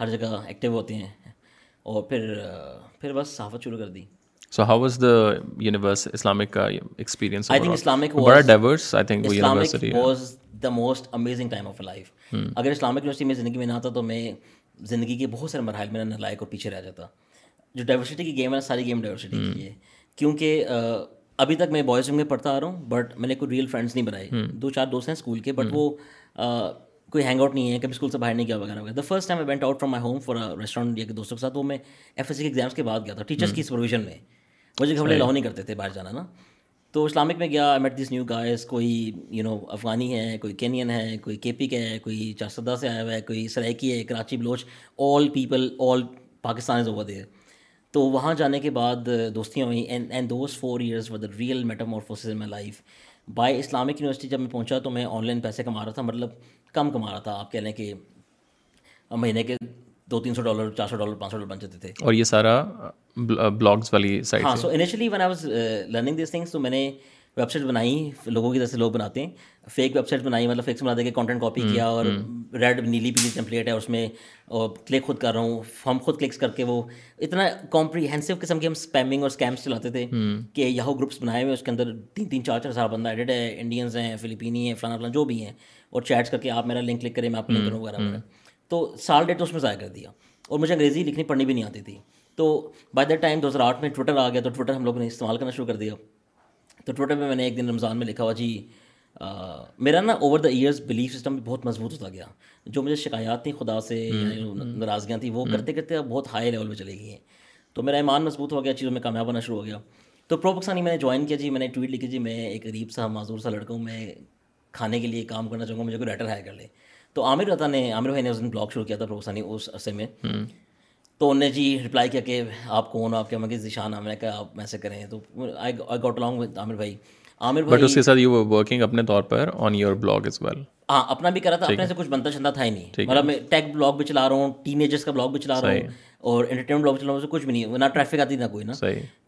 ہر جگہ ایکٹیو ہوتے ہیں۔ اور پھر پھر بس صحافت شروع کر دی۔ So how was the university Islamic کا ایکسپیرینس آئی تھنک اسلامک بڑا diverse I think Islamic was the most amazing time of life اگر اسلامک یونیورسٹی میں زندگی میں نہ آتا تو میں زندگی کے بہت سارے مرحل میں نہ لائق اور پیچھے رہ جاتا۔ جو ڈائیورسٹی کی گیم ہے ساری گیم ڈائیورسٹی کی ہے۔ کیونکہ ابھی تک میں بوائز روم میں پڑھتا آ رہا ہوں بٹ میں نے کوئی ریئل فرینڈس نہیں بنائے۔ دو چار دوست ہیں اسکول کے بٹ وہ کوئی ہینگ آؤٹ نہیں ہے کبھی اسکول سے باہر نہیں کیا وغیرہ وغیرہ۔ The first time went out from my home for restaurant یا دوستوں کے ساتھ وہ میں ایف ایس سی کے ایگزامس کے بعد گیا تھا ٹیچرس کی سپرویژن میں۔ مجھے گھبرے لاؤ نہیں کرتے تھے باہر جانا نا۔ تو اسلامک میں گیا میٹ دس نیو گائز؟ کوئی یو نو افغانی ہے، کوئی کینین ہے، کوئی کے پی کا ہے، کوئی چارسدہ سے آیا ہوا ہے، کوئی سرائکی ہے، Karachi Baloch all people all Pakistan is over there تو وہاں جانے کے بعد دوستیاں ہوئیں and and those four years with real metamorphosis in my life by Islamic university جب میں پہنچا تو میں آن لائن پیسے کما رہا تھا مطلب کم کما رہا تھا، آپ کہہ لیں کہ مہینے کے دو تین سو ڈالر چار سو ڈالر پانچ سو ڈالر بن جاتے تھے۔ اور یہ سارا بلاگس والی سائٹ ہاں so initially when I was learning these things تو میں نے ویب سائٹ بنائی لوگوں کی طرح سے لوگ بناتے ہیں۔ فیک ویب سائٹ بنائی مطلب فیک سے بنا دے کے کانٹینٹ کاپی کیا اور ریڈ نیلی پیلی ٹیمپلیٹ ہے اس میں اور کلک خود کر رہا ہوں۔ ہم خود کلکس کر کے وہ اتنا کمپریہنسو قسم کے ہم اسپیمنگ اور اسکیمس چلاتے تھے کہ یہو گروپس بنائے ہوئے اس کے اندر تین تین چار چار ہزار بندہ ایڈیڈ ہے انڈینس ہیں فلپینی ہیں فلانا فلانا جو بھی ہیں۔ اور چیٹس کر کے آپ میرا لنک کلک کریں میں آپ لنک کروں وغیرہ وغیرہ تو سال ڈیٹ تو اس میں ضائع کر دیا اور مجھے انگریزی لکھنی پڑھنی بھی نہیں آتی تھی۔ تو بائی دا ٹائم دو ہزار آٹھ میں ٹویٹر آ گیا تو ٹویٹر ہم لوگوں نے استعمال کرنا شروع کر دیا۔ تو ٹویٹر پہ میں نے ایک دن رمضان میں لکھا ہوا جی میرا نا over the years belief system بہت مضبوط ہوتا گیا۔ جو مجھے شکایات تھیں خدا سے ناراضگیاں تھیں وہ کرتے کرتے اب بہت ہائی لیول پہ چلے گئی ہیں۔ تو میرا ایمان مضبوط ہو گیا چیزوں میں کامیاب ہونا شروع ہو گیا۔ تو پرو پاکستانی میں نے جوائن کیا جی میں نے ٹویٹ لکھی جی میں ایک غریب سا معذور سا لڑکا ہوں میں کھانے کے لیے کام کرنا چاہوں گا مجھے کوئی رائٹر ہائر کر لے۔ تو عامر رتا نے عامر بھائی نے اس دن بلاگ شروع کیا تھا پرو پاکستانی اس عرصے میں۔ تو انہوں نے جی رپلائی کیا کہ آپ کون آپ کے مگر ذیشان میں نے کہا آپ ایسے کریں۔ تو آئی گوٹ along with عامر بھائی۔ عامر بٹ بھائی اس کے ساتھ یو ورکنگ اپنے طور پر on your blog as well ہاں اپنا بھی کرا تھا۔ اپنے سے کچھ بنتا چنتا تھا ہی نہیں۔ مطلب میں ٹیک بلاگ بھی چلا رہا ہوں ٹین ایجرس کا بلاگ بھی چلا رہا ہوں اور انٹرٹینمنٹ بلاگ چلا رہا ہوں کچھ بھی نہیں۔ نہ ٹریفک آتی نہ کوئی نا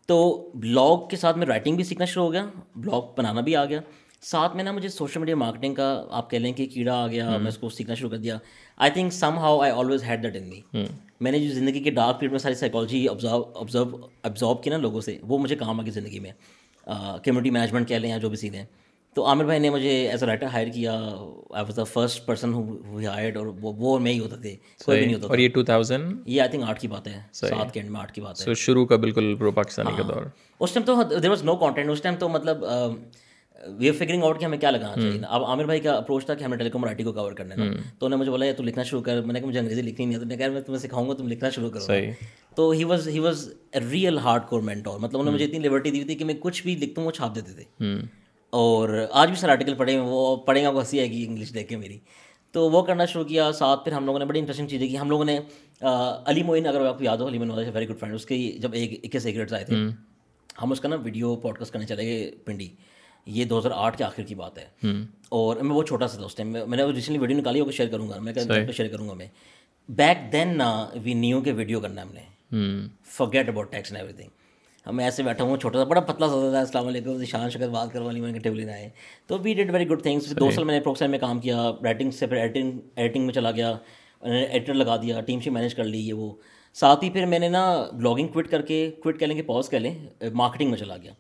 تو بلاگ کے ساتھ میں رائٹنگ بھی سیکھنا شروع ہو گیا۔ بلاگ بنانا بھی آ گیا۔ ساتھ میں نا مجھے سوشل میڈیا مارکیٹنگ کا آپ کہہ لیں کہ کیڑا آ گیا میں اس کو سیکھنا شروع کر دیا۔ I think somehow I always had that in me میں نے جو زندگی کے ڈارک پیریڈ میں ساری سائیکالوجی آبزرو آبزرو ابزارو کی نا لوگوں سے وہ مجھے کام آ گئی زندگی میں۔ کمیونٹی مینجمنٹ کہہ لیں یا جو بھی سیدھے تو عامر بھائی نے مجھے ایز اے رائٹر ہائر کیا۔ I was the first person hired اور وہ میں ہی ہوتے تھے۔ کوئی بھی نہیں ہوتا اور یہ ٹو تھاؤزینڈ یہ آئی تھنک آٹھ کی بات ہے۔ سات کے اینڈ میں آٹھ کی بات ہے۔ شروع کا بالکل پرو پاکستانی کا دور۔ اس ٹائم تو دیر واز نو کانٹینٹ اس ٹائم تو مطلب وی آر فگرنگ آؤٹ کہ ہمیں کیا لگانا چاہیے۔ اب عامر بھائی کا اپروچ تھا کہ ہمیں ٹیلی ٹی کو کور کرنا ہے تو انہوں نے مجھے بولا تو لکھنا شروع کر۔ میں نے کہا مجھے انگریزی لکھنی نہیں ہے۔ تو نے کہا میں تمہیں سکھاؤں گا تم لکھنا شروع کرو تو he was he was real hardcore mentor مطلب انہوں نے مجھے اتنی لبرٹی دی تھی کہ میں کچھ بھی لکھتا ہوں وہ چھاپ دیتے تھے۔ اور آج بھی سر آرٹیکل پڑھے وہ پڑھیں گا وہ ہنسی آئے گی انگلش دیکھ کے میری۔ تو وہ کرنا شروع کیا۔ ساتھ پھر ہم لوگوں نے بڑی انٹرسٹنگ چیزیں کی۔ ہم لوگوں نے علی موئن اگر آپ کو یاد ہو Ali Moin very good friend اس کے جب ایک اکیس سیکریٹس آئے تھے۔ ہم اس کا نا ویڈیو پوڈ کاسٹ کرنے چلے گئے پنڈی۔ یہ دو ہزار آٹھ کے آخر کی بات ہے۔ اور میں وہ چھوٹا سا تھا اس ٹائم میں نے ریسنٹلی ویڈیو نکالی وہ شیئر کروں گا میں شیئر کروں گا میں۔ بیک دین نا وی نیو کے ویڈیو کرنا ہم نے۔ Forget about tax and everything میں ایسے بیٹھا ہوں چھوٹا سا بڑا پتلا سا تھا السلام علیکم شان شکر بات کروا لی میں نے ٹیبل آئے تو we did very good things دو سال میں نے پروکسائن میں کام کیا رائٹنگ سے پھر ایڈیٹنگ ایڈیٹنگ میں چلا گیا۔ ایڈیٹر لگا دیا ٹیم سے مینیج کر لی یہ وہ۔ ساتھ ہی پھر میں نے نا بلاگنگ کوئٹ کر کے کوئٹ کہہ لیں گے پاز کہہ لیں مارکیٹنگ میں چلا گیا۔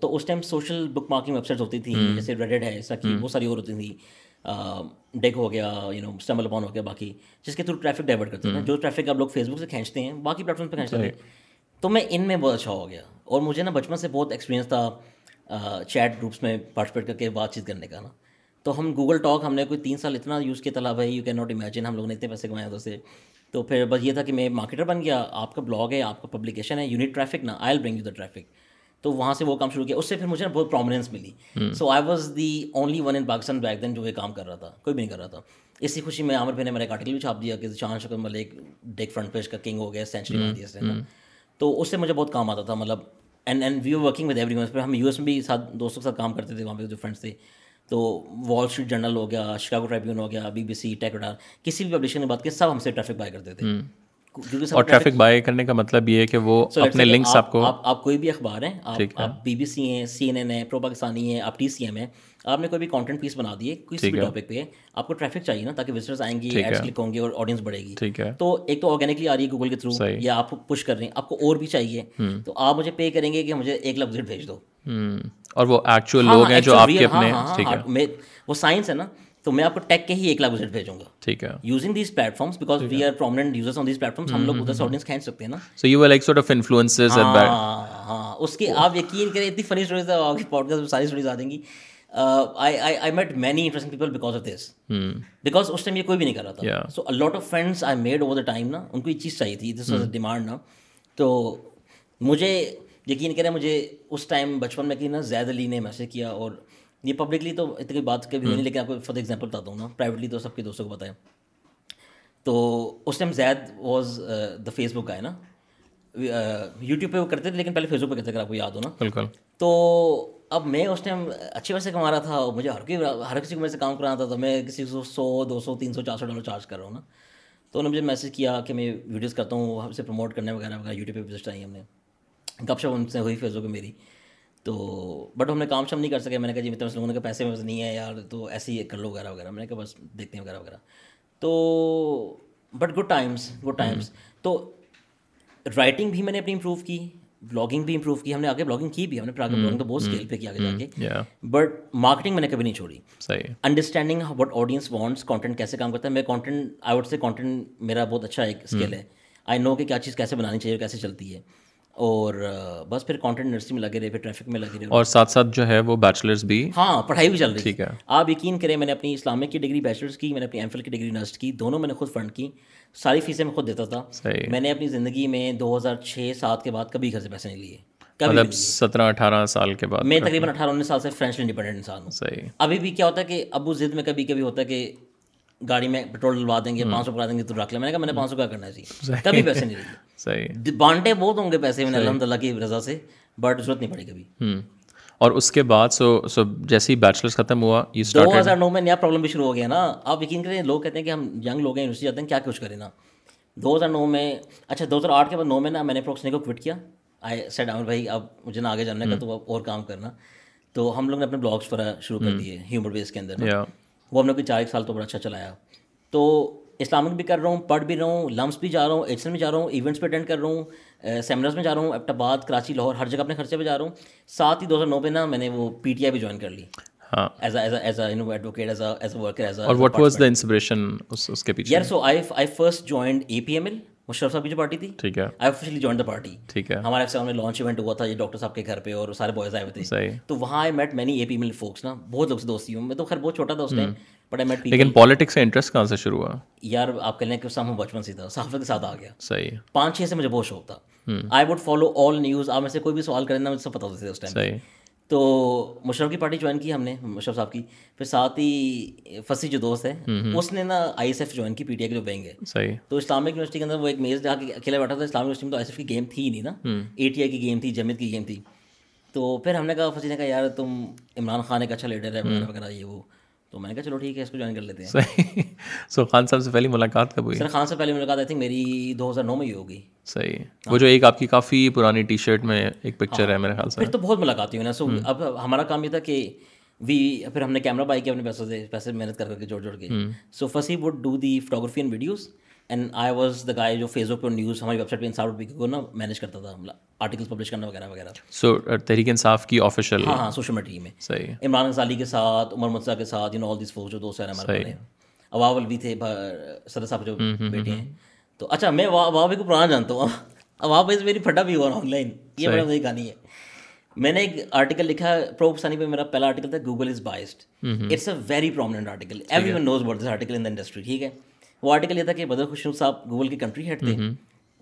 تو اس ٹائم سوشل بک مارکنگ ویب سائٹس ہوتی تھیں جیسے ریڈیڈ ہے ایسا کہ بہت ساری اور ہوتی تھیں۔ ڈیک ہو گیا یو نو اسٹمبل اپون ہو گیا باقی جس کے تھرو ٹریفک ڈائیورٹ کرتے ہیں جو ٹریفک آپ لوگ فیس بک سے کھینچتے ہیں باقی پلیٹ فارم پہ کھینچتے ہیں تو میں ان میں بہت اچھا ہو گیا۔ اور مجھے نا بچپن سے بہت ایکسپیرینس تھا چیٹ گروپس میں پارٹیسپیٹ کر کے بات چیت کرنے کا نا۔ تو ہم گوگل ٹاک ہم نے کوئی تین سال اتنا یوز کیا تھا بھائی یو کین ناٹ امیجن ہم لوگوں نے اتنے پیسے کمائے تو سے۔ تو پھر بس یہ تھا کہ میں مارکیٹر بن گیا۔ آپ کا بلاگ ہے آپ کا پبلیکیشن ہے یونٹ ٹریفک نا I bring you the traffic تو وہاں سے وہ کام شروع کیا اس سے پھر مجھے نا بہت پرومیننس ملی۔ So I was the only one in Pakistan back then جو یہ کام کر رہا تھا کوئی بھی نہیں کر رہا تھا۔ اسی خوشی میں عامر بھائی نے میرا ایک آرٹیکل بھی چھاپ دیا کہ شان شکر ملک ڈیک فرنٹ پیج کا کنگ ہو گیا سینچری بنا دیا اس نے تو اس سے مجھے بہت کام آتا تھا مطلب and and we working with everyone پھر ہم یو ایس میں بھی ساتھ دوستوں کے ساتھ کام کرتے تھے وہاں پہ جو فرینڈس تھے۔ تو وال اسٹریٹ جرنل ہو گیا شکاگو ٹریبیون ہو گیا بی بی سی ٹیکڈار کسی بھی پبلیشن کی بات کی سب ہم سے ٹریفک بائی کرتے تھے۔ اور ٹریفک بائی کرنے کا مطلب یہ ہے کہ وہ اپنے لنکس آپ کو آپ کوئی بھی اخبار ہیں آپ بی بی سی ہیں سی این این ہے پرو پاکستانی ہے آپ ٹی سی ایم ہے آپ نے کوئی بھی کانٹینٹ پیس بنا دیے کسی بھی ٹاپک پہ آپ کو ٹریفک چاہیے نا تاکہ وزٹرس آئیں گے ایڈس کلک ہوں گے اور آڈینس بڑھے گی تو ایک تو آرگینکلی آ رہی ہے گوگل کے تھرو یا آپ پش کر رہے ہیں آپ کو اور بھی چاہیے تو آپ مجھے پے کریں گے کہ مجھے ایک لاکھ وزٹ بھیج دو اور وہ ایکچوئل لوگ ہیں جو آپ کے اپنے وہ سائنس ہے نا تو میں آپ کو ٹیک کے ہی ایک لاکھ وزٹ بھیجوں گا۔ ٹھیک ہے۔ Using these platforms because we are prominent users on these platforms ہم لوگ ادھر سے آڈینس کھینچ سکتے ہیں نا۔ So you like sort of influencers at back ہاں اس کی آپ یقین کریں اتنی فنی اسٹوریز آپ کی پوڈ کاسٹ میں ساری اسٹوریز آ جائیں گی۔ I met many interesting people because of this because us time یہ کوئی بھی نہیں کر رہا تھا۔ So lot of friends I made over the time نا ان کو یہ چیز چاہیے تھی دس واز ڈیمانڈ نا۔ تو مجھے یقین کریں مجھے اس ٹائم بچپن میں کہ نا زیاد علی نے میسج کیا اور یہ پبلکلی تو اتنی بات کبھی نہیں لیکن آپ کو فار ایگزامپل بتاتا ہوں نا پرائیویٹلی تو سب کے دوستوں کو بتائیں تو اس time Zaid was the Facebook ہے نا۔ یوٹیوب پہ وہ کرتے تھے لیکن پہلے فیس بک پہ کرتے اگر آپ کو یاد ہو نا۔ بالکل۔ تو اب میں اس ٹائم اچھے ویسے کما رہا تھا اور مجھے ہر کوئی ہر کسی کو میرے سے کام کرانا تھا تو میں کسی کو سو دو سو تین سو چار سو ڈالر چارج کر رہا ہوں نا۔ تو انہوں نے مجھے میسج کیا کہ میں ویڈیوز کرتا ہوں ہم سے پروموٹ کرنے وغیرہ وغیرہ یوٹیوب پہ وزٹ آئی ہم نے۔ گپ شپ ان سے ہوئی فیس بک میری۔ تو بٹ ہم نے کام شام نہیں کر سکے میں نے کہا جی میں لوگوں نے کہا پیسے میں نہیں ہے یار تو ایسے ہی کر لو وغیرہ وغیرہ۔ میں نے کہا بس دیکھتے ہیں وغیرہ وغیرہ۔ تو but good times good times تو رائٹنگ بھی میں نے اپنی امپروو کی بلاگنگ بھی امپروو کی ہم نے آگے بلاگنگ کی بھی ہم نے بلاگنگ تو بہت اسکیل پہ کیا آگے۔ جا کے بٹ مارکیٹنگ میں نے کبھی نہیں چھوڑی۔ Understanding what audience wants content کیسے کام کرتا ہے۔ میں کانٹینٹ آئی وڈ سے کانٹینٹ میرا بہت اچھا ایک اسکل ہے۔ آئی نو کہ کیا چیز کیسے بنانی چاہیے کیسے چلتی ہے۔ اور بس پھر کانٹینٹ انڈسٹری میں لگے رہے پھر ٹریفک میں لگے رہے۔ اور ساتھ ساتھ جو ہے وہ بیچلرس بھی ہاں پڑھائی بھی چل رہی ٹھیک ہے۔ آپ یقین کریں میں نے اپنی اسلامک کی ڈگری بیچلرس کی میں نے اپنی ایم فل کی ڈگری نرسٹ کی دونوں میں نے خود فنڈ کی۔ ساری فیسیں میں خود دیتا تھا۔ میں نے اپنی زندگی میں دو ہزار چھ سات کے بعد کبھی گھر سے پیسے نہیں لیے۔ مطلب سترہ اٹھارہ سال کے بعد۔ میں تقریباً اٹھارہ انیس سال سے فائنینشلی انڈیپینڈنٹ انسان ہوں۔ صحیح۔ ابھی بھی کیا ہوتا ہے کہ ابو ضد میں کبھی کبھی ہوتا ہے کہ گاڑی میں پیٹرول ڈلوا دیں گے پانچ سو پکڑا دیں گے تو رکھ لیں۔ میں نے کہا میں نے پانچ سو کیا کرنا ہے کبھی پیسے نہیں لیے [LAUGHS] صحیح۔ بانٹے بہت ہوں گے پیسے میں نے الحمد للہ کی رضا سے بٹ ضرورت نہیں پڑی کبھی۔ اور اس کے بعد سو سو جیسے ہی بیچلرس ختم ہوا دو ہزار نو میں نیا پرابلم بھی شروع ہو گیا نا۔ آپ یقین کریں لوگ کہتے ہیں کہ ہم ینگ لوگ ہیں یونیورسٹی جاتے ہیں کیا کچھ کریں نا۔ دو ہزار نو میں اچھا دو ہزار آٹھ کے بعد نو میں نا میں نے پروکسنے کو کوٹ کیا۔ آئی سیٹ عامر بھائی اب مجھے نا آگے جانے کا تو اور کام کرنا۔ تو ہم لوگ نے اپنے بلاگس پر شروع کر دیے ہیومر بیس کے اندر وہ ہم نے کوئی چار ایک سال تو بڑا اچھا چلایا۔ تو اسلامک بھی کر رہا ہوں پڑھ بھی رہا ہوں لمس بھی جا رہا ہوں ایچ میں جا رہا ہوں ایونٹس پہ اٹینڈ کر رہا ہوں سیمنرز میں جا رہا ہوں ایبٹ آباد کراچی لاہور ہر جگہ اپنے خرچے پہ جا رہا ہوں۔ ساتھ ہی دو ہزار نو پہ نا میں نے وہ پی ٹی آئی بھی جوائن کر لی۔ First joined A P M L Musharraf Sahab کی جو پارٹی تھی ٹھیک ہے۔ I officially join the party ٹھیک ہے۔ ہمارے ایکسام میں لانچ ایونٹ ہوا تھا یہ ڈاکٹر صاحب کے گھر پہ اور سارے بوائز آئے ہوئے تھے۔ تو وہاں آئی میٹ مینی اے پی مل فوکس نا بہت لوگ سے دوستی ہوں۔ میں تو خیر بہت چھوٹا تھا اس ٹائم بٹ آئی میٹ لیکن پالیٹکس کا انٹرسٹ کہاں سے شروع ہوا؟ یار آپ کہہ لیں کہ سام بچپن سے تھا صحافت کے ساتھ آ گیا۔ صحیح۔ پانچ چھ سے مجھے بہت شوق تھا۔ I would follow all news آپ میں سے کوئی بھی سوال کریں نا مجھے سب پتا ہوتے تھے اس ٹائم تو مشرف کی پارٹی جوائن کی ہم نے مشرف صاحب کی۔ پھر ساتھ ہی فسی جو دوست ہے اس نے نا آئی ایس ایف جوائن کی پی ٹی آئی کے جو بینگ ہے۔ صحیح۔ تو اسلامک یونیورسٹی کے اندر وہ ایک میز جا کے اکیلا بیٹھا تھا اسلامک یونیورسٹی میں تو آئی ایس ایف کی گیم تھی نہیں نا۔ اے ٹی آئی کی گیم تھی جمیت کی گیم تھی۔ تو پھر ہم نے کہا فسی نے کہا یار تم عمران خان ایک اچھا لیڈر ہے وغیرہ وغیرہ یہ وہ۔ تو میں نے کہا چلو ٹھیک ہے اس کو جوائن کر لیتے ہیں۔ سو خان صاحب سے پہلی ملاقات کب ہوئی؟ سر خان سے پہلی ملاقات آئی تھنک میری دو ہزار نو میں ہی ہوگی۔ صحیح۔ وہ جو ایک آپ کی کافی پرانی ٹی شرٹ میں ایک پکچر ہے میرے خیال سے۔ پھر تو بہت ملاقات ہوئی نا۔ سو اب ہمارا کام یہ تھا کہ وی پھر ہم نے کیمرہ بائی کیا اپنے پیسوں سے پیسے محنت کر کر کے جوڑ جوڑ کے۔ So Fasi would do the photography and videos and I was the guy جو فیس بک پہ نیوز ہماری ویب سائٹ پہ انصاف پی کو نا مینیج کرتا تھا آرٹیکلس پبلش کرنا وغیرہ وغیرہ۔ سو تحریک انصاف کی آفیشیل ہاں ہاں سوشل میڈیا میں۔ صحیح۔ عمران غزالی کے ساتھ عمر متضا کے ساتھ یو نو آل دیس فوج جو دوست ہیں ہمارے اواول بھی تھے صدر صاحب جو بیٹے ہیں۔ تو اچھا میں اوا بھی کو پرانا جانتا ہوں۔ [LAUGHS] اوا بھائی میری پھٹا بھی ہوا آن لائن یہ بڑا صحیح کہانی ہے۔ میں نے ایک آرٹیکل لکھا پرو پاکستانی پہ میرا پہلا آرٹیکل تھا Google is biased it's a very prominent article everyone knows about this article in the industry ٹھیک ہے؟ وہ آرٹیکل یہ تھا کہ بدر خوشنو صاحب گوگل کی کنٹری ہیڈ تھے۔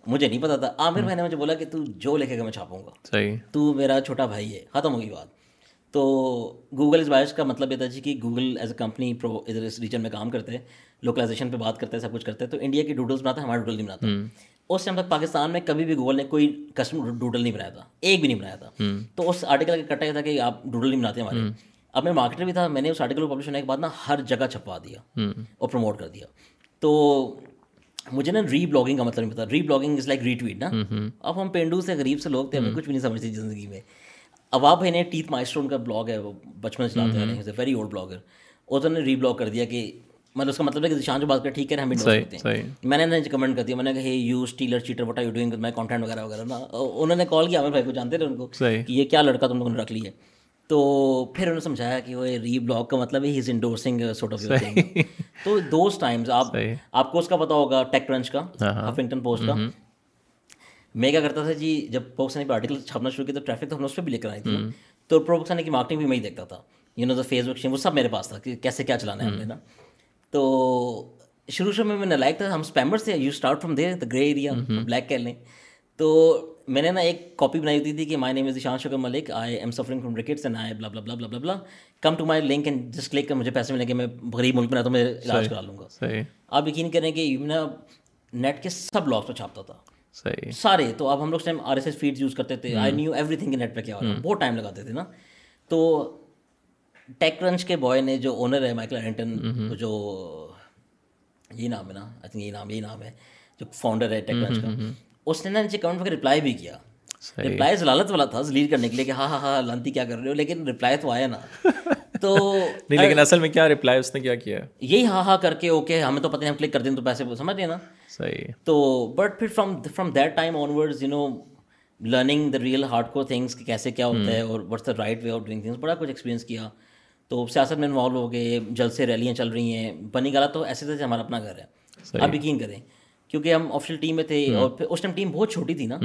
مجھے نہیں پتا تھا۔ عامر بھائی نے مجھے بولا کہ تو جو لکھے گا میں چھاپوں گا۔ صحیح۔ تو میرا چھوٹا بھائی ہے ختم ہوگی بات۔ تو گوگل از بائش کا مطلب یہ تھا جی کہ Google as a company pro ادھر اس ریجن میں کام کرتے ہیں لوکلائزیشن پہ بات کرتے ہیں سب کچھ کرتے ہیں۔ تو انڈیا کی ڈوڈلس بناتا ہے ہمارا ڈوڈل نہیں بناتا۔ اس ٹائم تک پاکستان میں کبھی بھی گوگل نے کوئی کسٹم ڈوڈل نہیں بنایا تھا۔ ایک بھی نہیں بنایا تھا۔ تو اس آرٹیکل کا کٹا یہ تھا کہ آپ ڈوڈل نہیں بناتے ہمارے۔ اب میں مارکیٹر بھی تھا میں نے اس آرٹیکل کو پبلش ہونے کے بعد نا ہر جگہ چھپوا دیا۔ اور پروموٹ کر دیا۔ تو مجھے نا ری بلاگنگ کا مطلب نہیں پتا۔ Reblogging is like retweet نا اب ہم پینڈو سے غریب سے لوگ تھے ہمیں کچھ بھی نہیں سمجھتے زندگی میں۔ اواب بھائی نے ٹیتھ مائسٹر ان کا بلاگ ہے وہ بچپن سے چلاتے ہیں۔ ویری اولڈ بلاگر اس نے ری بلاگ کر دیا کہ مطلب اس کا مطلب ہے کہ شان جو بات کر ٹھیک ہے ہم کرتے ہیں۔ میں نے کمنٹ کر دیا میں نے کہا you stealer cheater what are you doing میں کانٹینٹ وغیرہ وغیرہ نا؟ انہوں نے کال کیا ہمیں بھائی کو جانتے تھے ان کو کہ یہ کیا لڑکا تم لوگوں نے رکھ لی ہے۔ تو پھر انہوں نے سمجھایا کہ وہ ری بلاگ کا مطلب ہے he is endorsing sort of تو دوز ٹائمز آپ آپ کو اس کا پتا ہوگا ٹیک کرنچ کا ہفنگٹن پوسٹ کا. میں کیا کرتا تھا جی جب پاکستانی پہ آرٹیکل چھپنا شروع کیا تو ٹریفک تو ہم نے اس پہ بھی لے کر آئی تھی تو پاکستانی کی مارکیٹنگ بھی میں ہی دیکھتا تھا. یو نو دا فیس بک وہ سب میرے پاس تھا کہ کیسے کیا چلانا ہے ہم نے نا. تو شروع شروع میں میں نے لائک تھا ہم اسپیمر سے you start from there the grey area black کہہ لیں. تو میں نے نا ایک کاپی بنائی ہوتی تھی کہ مائی name is Shan Shakar Malik I am suffering from rickets and I bla bla bla bla bla come to my link and just click کر مجھے پیسے ملیں گے میں غریب ملک میں رہتا ہوں میں علاج کرا لوں گا۔ آپ یقین کریں کہ میں نیٹ کے سب لاگس پہ چھاپتا تھا۔ صحیح۔ سارے تو اب ہم لوگ time R S S feed use کرتے تھے۔ I knew everything net پہ کیا ہو رہا بہت ٹائم لگاتے تھے نا۔ تو ٹیک رنچ کے بوائے نے جو اونر ہے مائیکل اینٹن جو یہ نام ہے نا آئی تھنک یہ نام یہی نام ہے جو فاؤنڈر ہے ٹیک رنچ کا۔ اس نے نا نیچے کمنٹ پہ رپلائی بھی کیا۔ رپلائی ضلالت والا تھا ذلیل کرنے کے لیے کہ ہاں ہاں ہاں لانتی کیا کر رہے ہو؟ لیکن رپلائی تو آیا نا۔ تو [LAUGHS] نہیں لیکن اصل میں کیا رپلائی اس نے کیا کیا؟ یہی ہاں ہاں کر کے اوکے ہمیں تو پتہ نہیں ہم کلک کر دیں تو پیسے سمجھ رہے نا۔ صحیح۔ تو بٹ پھر from from that time onwards you know learning the real hardcore things کہ کیسے کیا ہوتا ہے اور what's the right way of doing things بڑا کچھ ایکسپیرینس کیا۔ تو سیاست میں انوالو ہو گئے جلد سے ریلیاں چل رہی ہیں۔ بنی گالا تو ایسے جیسے ہمارا اپنا گھر ہے۔ آپ یقین کریں۔ کیونکہ ہم آفیشیل ٹیم میں تھے اور پھر اس ٹائم ٹیم بہت چھوٹی تھی نا۔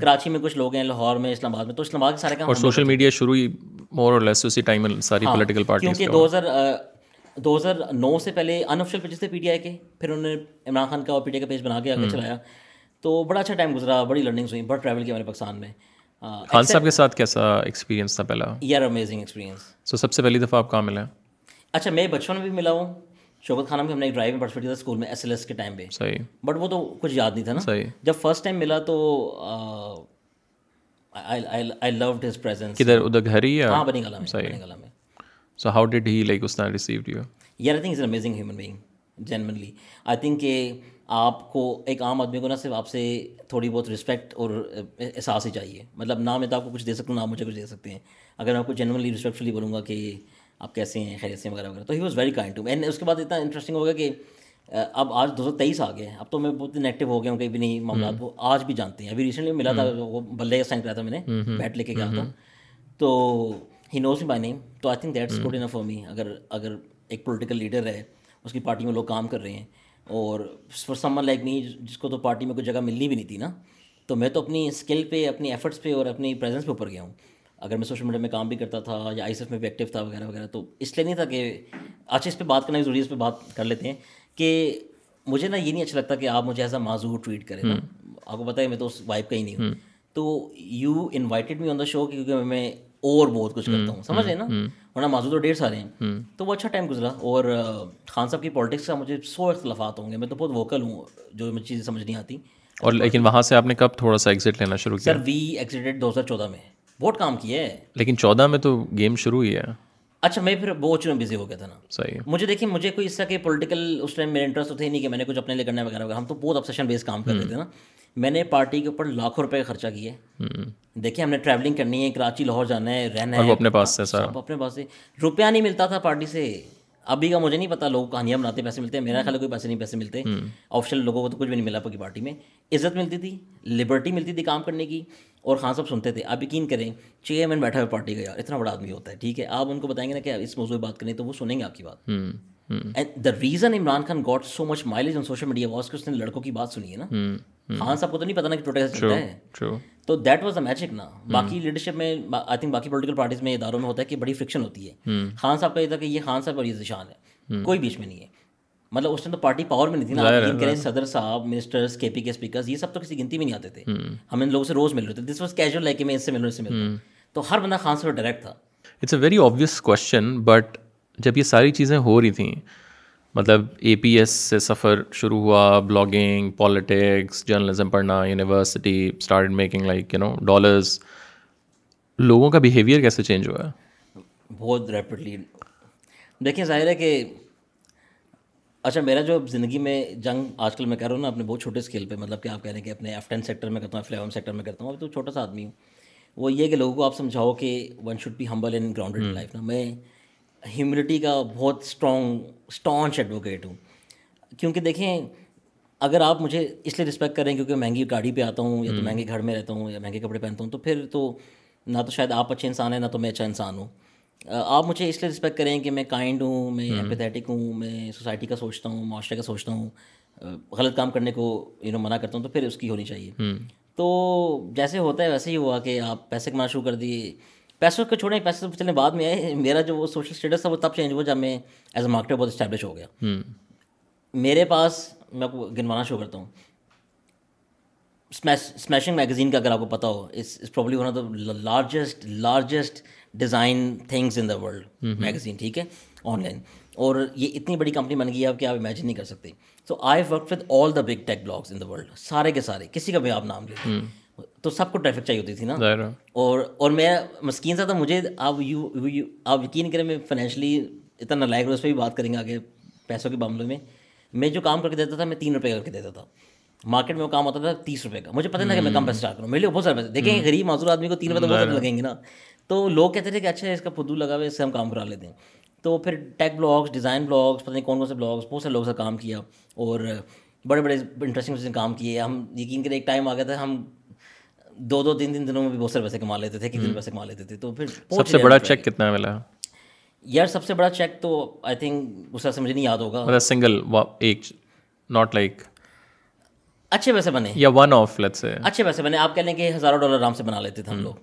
کراچی میں کچھ لوگ ہیں لاہور میں اسلام آباد میں تو اسلام آباد کے سارے کام اور سوشل میڈیا شروع ہی مور اور لیس اسی ٹائم ساری پولیٹیکل پارٹیز کیونکہ دو ہزار دو ہزار نو سے پہلے ان آفیشیل پیجز تھے پی ٹی آئی کے پھر انہوں نے عمران خان کا اور پی ٹی آئی کا پیج بنا کے آگے چلایا۔ تو بڑا اچھا ٹائم گزرا بڑی لرننگس ہوئی بڑا ٹریول کیا ہمارے پاکستان میں۔ خان صاحب کے ساتھ کیسا ایکسپیرینس تھا پہلا؟ یار امیزنگ ایکسپیرینس سو سب سے پہلی دفعہ آپ کہاں ملے؟ اچھا میں بچپن میں بھی ملا ہوں۔ شوکت خانہ میں ہم نے ایک ڈرائیونگ پارٹیسپیٹ تھا اسکول میں ایس ایل ایس کے ٹائم پہ۔ صحیح۔ بٹ وہ تو کچھ یاد نہیں تھا نا۔ صحیح۔ جب فرسٹ ٹائم ملا تو آئی لوڈ ہز پریزنس کدھر؟ ادھر گھر ہی ہاں بنی گالا میں بنی گالا میں۔ So how did he like اس نے ریسیوڈ یو یار I think is an amazing human being genuinely I think کہ آپ کو ایک عام آدمی کو نہ صرف آپ سے تھوڑی بہت رسپیکٹ اور احساس ہی چاہیے۔ مطلب نہ میں تو آپ کو کچھ دے سکتا ہوں نہ مجھے کچھ دے سکتے ہیں۔ اگر میں آپ کو جینونلی رسپیکٹفلی بولوں گا کہ آپ کیسے ہیں خیریت سے وغیرہ وغیرہ۔ تو he was very kind to and اس کے بعد اتنا انٹرسٹنگ ہو گیا کہ اب آج دو ہزار تیئیس آ گئے اب تو میں بہت نیگیٹو ہو گیا ہوں کہیں بھی نہیں معاملات۔ وہ آج بھی جانتے ہیں۔ ابھی ریسنٹلی ملا تھا وہ بلے کا سائن کرایا تھا میں نے بیٹ لے کے گیا تھا۔ تو ہی نوز می بائی نیم تو I think that's good enough for me اگر اگر ایک پولیٹیکل لیڈر ہے اس کی پارٹی میں لوگ کام کر رہے ہیں اور فار سمن لائک می جس کو تو پارٹی میں کوئی جگہ ملنی بھی نہیں تھی نا تو میں تو اپنی اسکل پہ اپنی ایفرٹس پہ اور اپنی پریزنس پہ اوپر گیا ہوں۔ اگر میں سوشل میڈیا میں کام بھی کرتا تھا یا آئی ایس ایف میں بھی ایکٹیو تھا وغیرہ وغیرہ تو اس لیے نہیں تھا کہ اچھا اس پہ بات کرنا بھی ضروری ہے اس پہ بات کر لیتے ہیں کہ مجھے نا یہ نہیں اچھا لگتا کہ آپ مجھے ایز اے معذور ٹویٹ کریں آپ کو پتہ ہے میں تو اس وائب کا ہی نہیں ہوں۔ تو یو انوائٹیڈ می آن دا شو کیونکہ میں اور بہت کچھ کرتا ہوں سمجھ رہے نا؟ ورنہ معذور تو ڈیڑھ سارے ہیں۔ تو وہ اچھا ٹائم گزرا اور خان صاحب کی پالیٹکس کا مجھے سو اختلافات ہوں گے۔ میں تو بہت ووکل ہوں جو مجھے چیزیں سمجھ نہیں آتی۔ اور لیکن وہاں سے آپ نے کب تھوڑا سا ایگزٹ لینا شروع کیا؟ سر وی ایگزٹیڈ دو ہزار چودہ میں۔ بہت کام کیا ہے لیکن چودہ میں تو گیم شروع ہی ہے۔ اچھا میں پھر بہت چیزوں میں بزی ہو گیا تھا نا۔ صحیح۔ مجھے دیکھیں مجھے کوئی اس طرح کے پولیٹیکل اس ٹائم میرے انٹرسٹ تو تھے نہیں کہ میں نے کچھ اپنے لیے کرنا وغیرہ وغیرہ۔ ہم تو بہت اپسیشن بیس کام کر رہے تھے نا۔ میں نے پارٹی کے اوپر لاکھوں روپے کا خرچہ کیے دیکھیں ہم نے ٹریولنگ کرنی ہے کراچی لاہور جانا ہے رہنا ہے۔ اپنے پاس سے اپنے پاس سے۔ روپیہ نہیں ملتا تھا پارٹی سے۔ ابھی کا مجھے نہیں پتا لوگ کہانیاں بناتے پیسے ملتے ہیں میرا خیال ہے کوئی پیسے نہیں پیسے ملتے۔ آفیشیل لوگوں کو تو کچھ بھی نہیں ملا کی پارٹی میں۔ عزت ملتی تھی لبرٹی ملتی تھی کام کرنے کی۔ اور خان صاحب سنتے تھے آپ یقین کریں چیئرمین بیٹھا ہوا پارٹی کا یار اتنا بڑا آدمی ہوتا ہے ٹھیک ہے؟ آپ ان کو بتائیں گے نا کہ اس موضوع بات کریں تو وہ سنیں گے آپ کی بات۔ And the reason Imran Khan got so much mileage on social media was کہ اس نے لڑکوں کی بات سنی ہے نا۔ خان صاحب کو تو نہیں پتا نا کہ پروٹیسٹ چلتا ہے۔ تو دیٹ واز اے میجک نا۔ باقی لیڈرشپ میں آئی تھنک باقی پولیٹیکل پارٹیز میں اداروں میں ہوتا ہے کہ بڑی فرکشن ہوتی ہے۔ خان صاحب کا یہ تھا کہ یہ خان صاحب اور یہ ذیشان ہے۔ کوئی بیچ میں نہیں ہے۔ مطلب اس ٹائم تو پارٹی پاور میں نہیں تھی نا۔ کریں صدر صاحب منسٹرس کے پی کے اسپیکرز یہ سب تو کسی گنتی میں نہیں آتے تھے۔ ہم ان لوگوں سے روز مل رہے تھے۔ دس واز کیجول لائک کہ میں اس سے مل رہا اس سے مل رہا تو ہر بندہ خان صاحب ڈائریکٹ تھا۔ It's a very obvious question but جب یہ ساری چیزیں ہو رہی تھیں مطلب اے پی ایس سے سفر شروع ہوا بلاگنگ پالیٹکس جرنلزم پڑھنا university start making like you know dollars لوگوں کا بیہیویئر کیسے چینج ہوا ہے؟ بہت ریپڈلی دیکھیں ظاہر ہے کہ اچھا میرا جو زندگی میں جنگ آج کل میں کر رہا ہوں نا اپنے بہت چھوٹے اسکیل پہ مطلب کہ آپ کہہ رہے ہیں کہ اپنے ایف ٹین سیکٹر میں کرتا ہوں ایف الیون سیکٹر میں کرتا ہوں اب تو چھوٹا سا آدمی ہوں۔ وہ یہ کہ لوگوں کو آپ سمجھاؤ کہ one should be humble in grounded life نا۔ میں ہیوملٹی کا بہت اسٹرانگ اسٹانچ ایڈوکیٹ ہوں۔ کیونکہ دیکھیں اگر آپ مجھے اس لیے رسپیکٹ کریں کیونکہ مہنگی گاڑی پہ آتا ہوں یا تو مہنگے گھر میں رہتا ہوں یا مہنگے کپڑے پہنتا ہوں تو پھر تو نہ تو شاید آپ اچھے انسان ہیں نہ تو میں اچھا انسان ہوں۔ آپ مجھے اس لیے رسپیکٹ کریں کہ میں کائنڈ ہوں میں ایمپیتھیٹک ہوں میں سوسائٹی کا سوچتا ہوں معاشرے کا سوچتا ہوں۔ غلط کام کرنے کو یو نو منع کرتا ہوں تو پھر اس کی ہونی چاہیے۔ تو جیسے ہوتا ہے ویسے ہی ہوا کہ آپ پیسے کمانا شروع کر دیے۔ پیسوں کو چھوڑیں پیسے چلنے بعد میں آئے۔ میرا جو وہ سوشل اسٹیٹس تھا وہ تب چینج ہوا جب میں ایز اے مارکیٹر بہت اسٹیبلش ہو گیا۔ میرے پاس میں آپ کو گنوانا شروع کرتا ہوں۔ اسمیشنگ میگزین کا اگر آپ کو پتا ہو اس probably one of the largest largest design things in the world magazine ٹھیک ہے؟ آن لائن اور یہ اتنی بڑی کمپنی بن گئی ہے کہ آپ امیجن نہیں کر سکتے۔ So I work with all the big tech blogs in the world سارے کے سارے کسی کا بھی آپ نام لیں۔ تو سب کو ٹریفک چاہیے ہوتی تھی نا۔ اور اور میں مسکین سا تھا مجھے آپ یو آپ یقین کریں میں فائنینشلی اتنا لائق اس پہ بھی بات کریں گے آگے پیسوں کے معاملے میں۔ میں جو کام کر کے دیتا تھا میں تین روپے کر کے دیتا تھا۔ مارکیٹ میں وہ کام ہوتا تھا تیس روپے کا۔ مجھے پتہ نہیں کہ میں کم پیسہ اسٹارٹ کروں۔ میرے لیے بہت سارے پیسے۔ دیکھیں غریب معذور آدمی کو تین روپے تو بہت سارے لگیں گے نا۔ تو لوگ کہتے تھے کہ اچھا اس کا فدو لگا ہوا اس سے ہم کام کرا لیتے ہیں۔ تو پھر ٹیک بلاگس ڈیزائن بلاگس پتہ نہیں کون کون سے بلاگس بہت سارے لوگوں سے کام کیا۔ اور بڑے بڑے انٹرسٹنگ کام کیے۔ ہم یقین کریں ایک ٹائم آ گیا تھا ہم دو دو تین تین دنوں میں بھی بہت سارے پیسے کما لیتے تھے کتنے پیسے کما لیتے تھے تو پھر سب سے بڑا چیک کتنا ملا؟ یار سب سے بڑا چیک تو آئی تھنک اس طرح سے مجھے نہیں یاد ہوگا۔ سنگل ایک ناٹ لائک اچھے پیسے بنے۔ یا ون آف لیٹ سے اچھے پیسے بنے۔ آپ کہہ لیں کہ ہزاروں ڈالر آرام سے بنا لیتے تھے ہم لوگ۔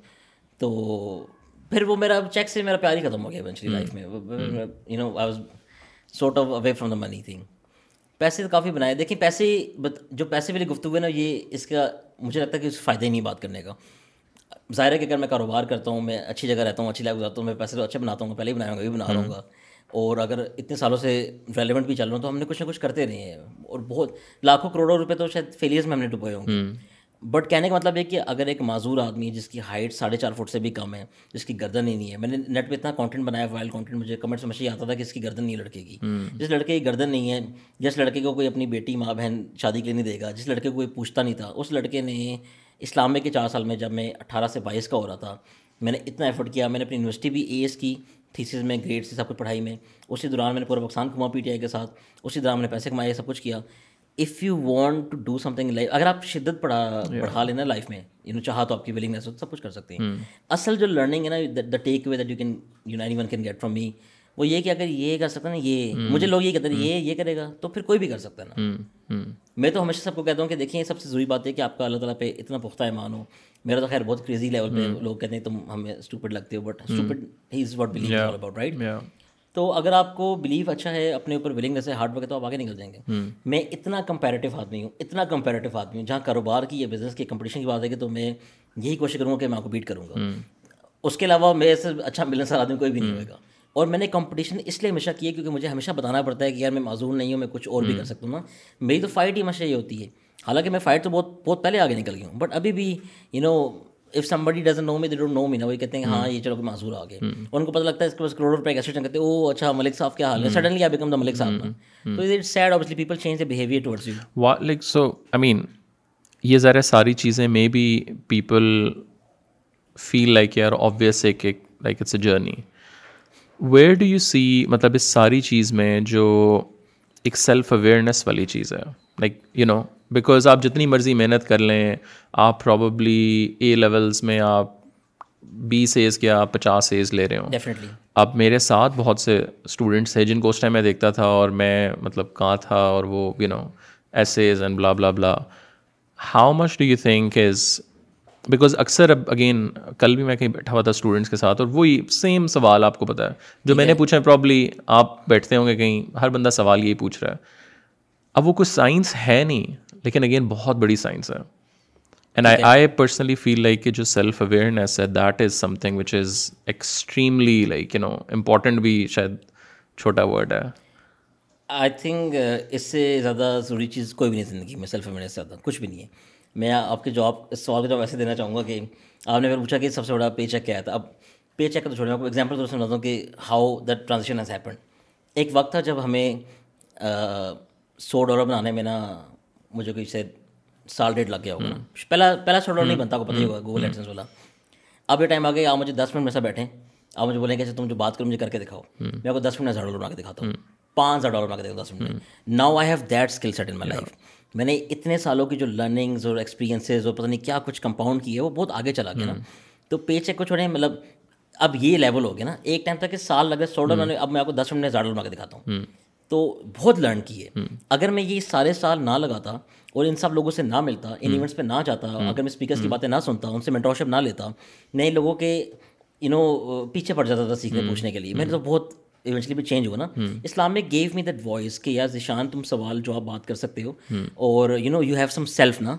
تو پھر وہ میرا چیک سے میرا پیار ہی ختم ہو گیا ایونچولی لائف میں۔ You know I was sort of away from the money thing پیسے تو کافی بنائے۔ دیکھیں پیسے جو پیسے والی گفتگو ہے نا یہ اس کا مجھے لگتا ہے کہ اس فائدہ ہی نہیں بات کرنے کا۔ ظاہر ہے کہ اگر میں کاروبار کرتا ہوں میں اچھی جگہ رہتا ہوں اچھی لائف گزارتا ہوں میں پیسے تو اچھے بناتا ہوں پہلے ہی بناؤں گا بھی بنا ہوں۔ گا۔ اور اگر اتنے سالوں سے ریلیونٹ بھی چل رہا ہوں تو ہم نے کچھ نہ کچھ کرتے رہے ہیں۔ اور بہت لاکھوں کروڑوں روپے تو شاید فیلیئرس میں ہم نے ڈبوئے ہوں گے۔ بٹ کہنے کا مطلب ہے کہ اگر ایک معذور آدمی ہے جس کی ہائٹ ساڑھے چار فٹ سے بھی کم ہے جس کی گردن ہی نہیں ہے میں نے نیٹ پہ اتنا کانٹینٹ بنایا وائل کانٹینٹ مجھے کمنٹ سمجھ آتا تھا کہ اس کی گردن نہیں لڑکے کی جس لڑکے کی گردن نہیں ہے جس لڑکے کو کوئی اپنی بیٹی ماں بہن شادی کے لیے نہیں دے گا جس لڑکے کو کوئی پوچھتا نہیں تھا اس لڑکے نے اسلام کے چار سال میں جب میں اٹھارہ سے بائیس کا ہو رہا تھا میں نے اتنا ایفرٹ کیا میں نے اپنی یونیورسٹی بھی اے ایس کی تھیسز میں گریڈ سے سب کچھ پڑھائی میں اسی دوران میں نے پورا پاکستان گھما پی ٹی آئی کے ساتھ اسی دوران میں نے پیسے کمائے سب کچھ کیا۔ If you want to do something life اگر آپ شدت پڑھا پڑھا لینا لائف میں یو نو چاہا تو آپ کی ولنگنیس ہو سب کچھ کر سکتے ہیں. اصل جو لرننگ ہے نا the takeaway that you can you anyone can get from me وہ یہ کہ اگر یہ کر سکتا نا یہ مجھے لوگ یہ کہتے ہیں یہ یہ کرے گا تو پھر کوئی بھی کر سکتا ہے نا. میں تو ہمیشہ سب کو کہتا ہوں کہ دیکھیں سب سے ضروری بات ہے کہ آپ کا اللہ تعالیٰ پہ اتنا پختہ ایمان ہو. میرا تو خیر بہت کریزی لیول پہ لوگ کہتے ہیں تم ہمیں اسٹوپڈ لگتے ہو but stupid he is what believe about right تو اگر آپ کو بلیو اچھا ہے اپنے اوپر ولنگنیس ہے ہارڈ ورک ہے تو آپ آگے نکل جائیں گے. میں اتنا کمپیریٹیو آدمی ہوں اتنا کمپیریٹیو آدمی ہوں جہاں کاروبار کی یا بزنس کی کمپٹیشن کی بات ہے کہ تو میں یہی کوشش کروں گا کہ میں آپ کو بیٹ کروں گا. اس کے علاوہ میرے سے اچھا ملنسار آدمی کوئی بھی نہیں ہوئے گا. اور میں نے کمپٹیشن اس لیے ہمیشہ کی ہے کیونکہ مجھے ہمیشہ بتانا پڑتا ہے کہ یار میں معذور نہیں ہوں میں کچھ اور بھی کر سکتا ہوں نا. میری تو فائٹ ہی ہمیشہ یہ ہوتی ہے. حالانکہ میں فائٹ تو بہت بہت پہلے آگے نکل گئی ہوں بٹ ابھی بھی you know if somebody doesn't know me they don't know me نا وہی کہتے ہیں ہاں یہ چلو کہ معذور آ گئے ان کو پتہ لگتا ہے اس کے پاس کروڑ روپے کیسے کہتے ہیں۔ او اچھا ملک صاحب کیا حال ہے؟ سڈنلی آئی بیکم دا ملک صاحب تو it said obviously people change the behaviour towards you like so I mean یہ ذرا ساری چیزیں may be people feel like یار آبویس ایک like it's a journey where do you see مطلب اس ساری چیز میں جو ایک سیلف اویئرنیس والی چیز ہے؟ لائک یو نو بیکاز آپ جتنی مرضی محنت کر لیں آپ پرابلی اے لیولس میں آپ بیس ایز آپ پچاس ایز لے رہے ہوں۔ اب میرے ساتھ بہت سے اسٹوڈنٹس تھے جن کو اس ٹائم میں دیکھتا تھا اور میں مطلب کہاں تھا اور وہ you know essays and blah blah blah how much do you think is because اکثر اب اگین کل بھی میں کہیں بیٹھا ہوا تھا اسٹوڈنٹس کے ساتھ اور وہی سیم سوال آپ کو پتا ہے۔ جو میں نے پوچھا ہے پرابلی آپ بیٹھتے ہوں گے کہیں ہر بندہ سوال یہی پوچھ رہا ہے۔ اب وہ کچھ سائنس ہے نہیں۔ لیکن اگین بہت بڑی سائنس ہے and I I personally feel like کہ جو سیلف اویئرنیس ہے that is something which is extremely like you know important بھی شاید چھوٹا ورڈ ہے. آئی تھنک اس سے زیادہ ضروری چیز کوئی بھی نہیں زندگی میں سیلف اویئرنیس زیادہ کچھ بھی نہیں ہے. میں آپ کے جواب اس سوال کا جواب ایسے دینا چاہوں گا کہ آپ نے پھر پوچھا کہ سب سے بڑا پے چیک کیا تھا اب پے چیک کا تو چھوڑیں آپ کو ایگزامپل تو سمجھاتا ہوں کہ how that transaction has happen ایک وقت تھا جب ہمیں سو ڈالر بنانے میں نا مجھے کوئی سے سال ڈیٹ لگ گیا ہوگا۔ پہلا پہلا سو ڈالر نہیں بنتا کو پتہ ہی ہوگا گوگل ایڈسنس والا۔ اب یہ ٹائم آ گیا آپ مجھے دس منٹ میں سے بیٹھیں آپ مجھے بولیں کہ تم جو بات کرو مجھے کر کے دکھاؤ۔ میں آپ کو دس منٹ میں ہزار ڈالر بنا کے دکھاتا ہوں۔ پانچ ہزار ڈالر بنا کے دکھاؤ دس منٹ میں۔ Now I have that skill set in my life میں نے اتنے سالوں کی جو لرننگز اور ایکسپیرینسز اور پتہ نہیں کیا کچھ کمپاؤنڈ کی ہے وہ بہت آگے چلا گیا نا۔ تو پے چیک کو چھوڑیں مطلب اب یہ لیول ہو گیا نا۔ ایک ٹائم تک کہ سال لگ گئے سو ڈالر اب میں آپ کو دس منٹ میں ہزار ڈالر بنا کے دکھاتا ہوں۔ تو بہت لرن کی ہے اگر میں یہ سارے سال نہ لگاتا اور ان سب لوگوں سے نہ ملتا ان ایونٹس پہ نہ جاتا اگر میں اسپیکرس کی باتیں نہ سنتا ان سے مینٹورشپ نہ لیتا نئے لوگوں کے یو نو پیچھے پڑ جاتا تھا سیکھنے پوچھنے کے لیے۔ میں نے تو بہت ایونچلی بھی چینج ہوا نا۔ اسلام میں گیو می دیٹ وائس کہ یار ذیشان تم سوال جو آپ بات کر سکتے ہو۔ اور you know you have some self نا۔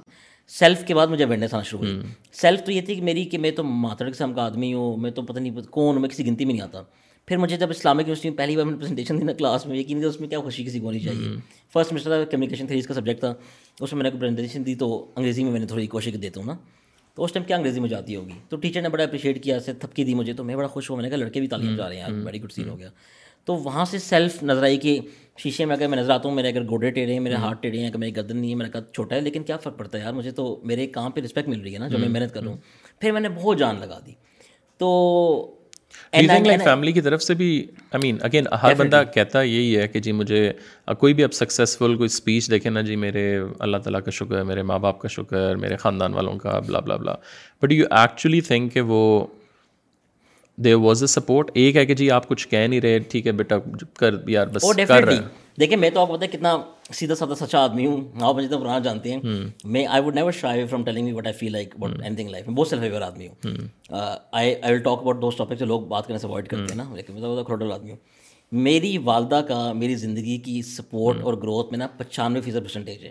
سیلف کے بعد مجھے اویئرنیس آنا شروع ہوئی۔ سیلف تو یہ تھی کہ میری کہ میں تو ماتر قسم کا آدمی ہوں میں تو پتہ نہیں کون ہوں میں کسی گنتی میں نہیں آتا۔ پھر مجھے جب اسلامک یونیورسٹی میں پہلی بار میں پریزنٹیشن دی نا کلاس میں یقین اس میں کیا خوشی کسی کو ہونی چاہیے؟ فرسٹ سمسٹر کمیونیکیشن تھریز کا سبجیکٹ تھا اس میں میں نے پریزنٹیشن دی تو انگریزی میں میں نے تھوڑی کوشش دیتا ہوں نا۔ تو اس ٹائم کیا انگریزی میں جاتی ہوگی؟ تو ٹیچر نے بڑا اپریشیٹ کیا سے تھپکی دی مجھے تو میں بڑا خوش ہوا میں نے کہا لڑکے بھی تعلیم جا رہے ہیں یار ویری گڈ سین ہو گیا۔ تو وہاں سے سیلف نظر آئی کہ شیشے میں اگر میں نظر آتا ہوں میرے اگر گوڈے ٹیڑھے ہیں میرے ہاتھ ٹیڑھے ہیں اگر میری گردن نہیں ہے میرا قد چھوٹا ہے لیکن کیا فرق پڑتا ہے یار؟ مجھے تو میرے کام پہ رسپیکٹ مل رہی ہے نا جو میں محنت کر رہا ہوں۔ پھر میں نے بہت جان لگا دی۔ تو فیملی کی طرف سے بھی آئی مین اگین ہر بندہ کہتا یہی ہے کہ جی مجھے کوئی بھی اب سکسیزفل کوئی اسپیچ دیکھے نا جی میرے اللہ تعالیٰ کا شکر میرے ماں باپ کا شکر میرے خاندان والوں کا بلا بلا بلا بٹ یو ایکچولی تھنک کہ وہ دیر واز اے سپورٹ ایک ہے کہ جی آپ کچھ کہہ نہیں رہے ٹھیک ہے بیٹا کر یار بس کر رہے دیکھیں میں تو آپ کو پتا کتنا سیدھا سادہ سچا آدمی ہوں آپ مجھے تو پرانا جانتے ہیں۔ میں I would never shy from telling me what I feel like what anything life میں بہت سیلف اویئر آدمی ہوں۔ I I will talk about دوست ٹاپک سے لوگ بات کرنے سے اوائڈ کرتے ہیں نا لیکن میں تو کھروٹل آدمی ہوں۔ میری والدہ کا میری زندگی کی سپورٹ اور گروتھ میں نا پچانوے فیصد پرسنٹیج ہے۔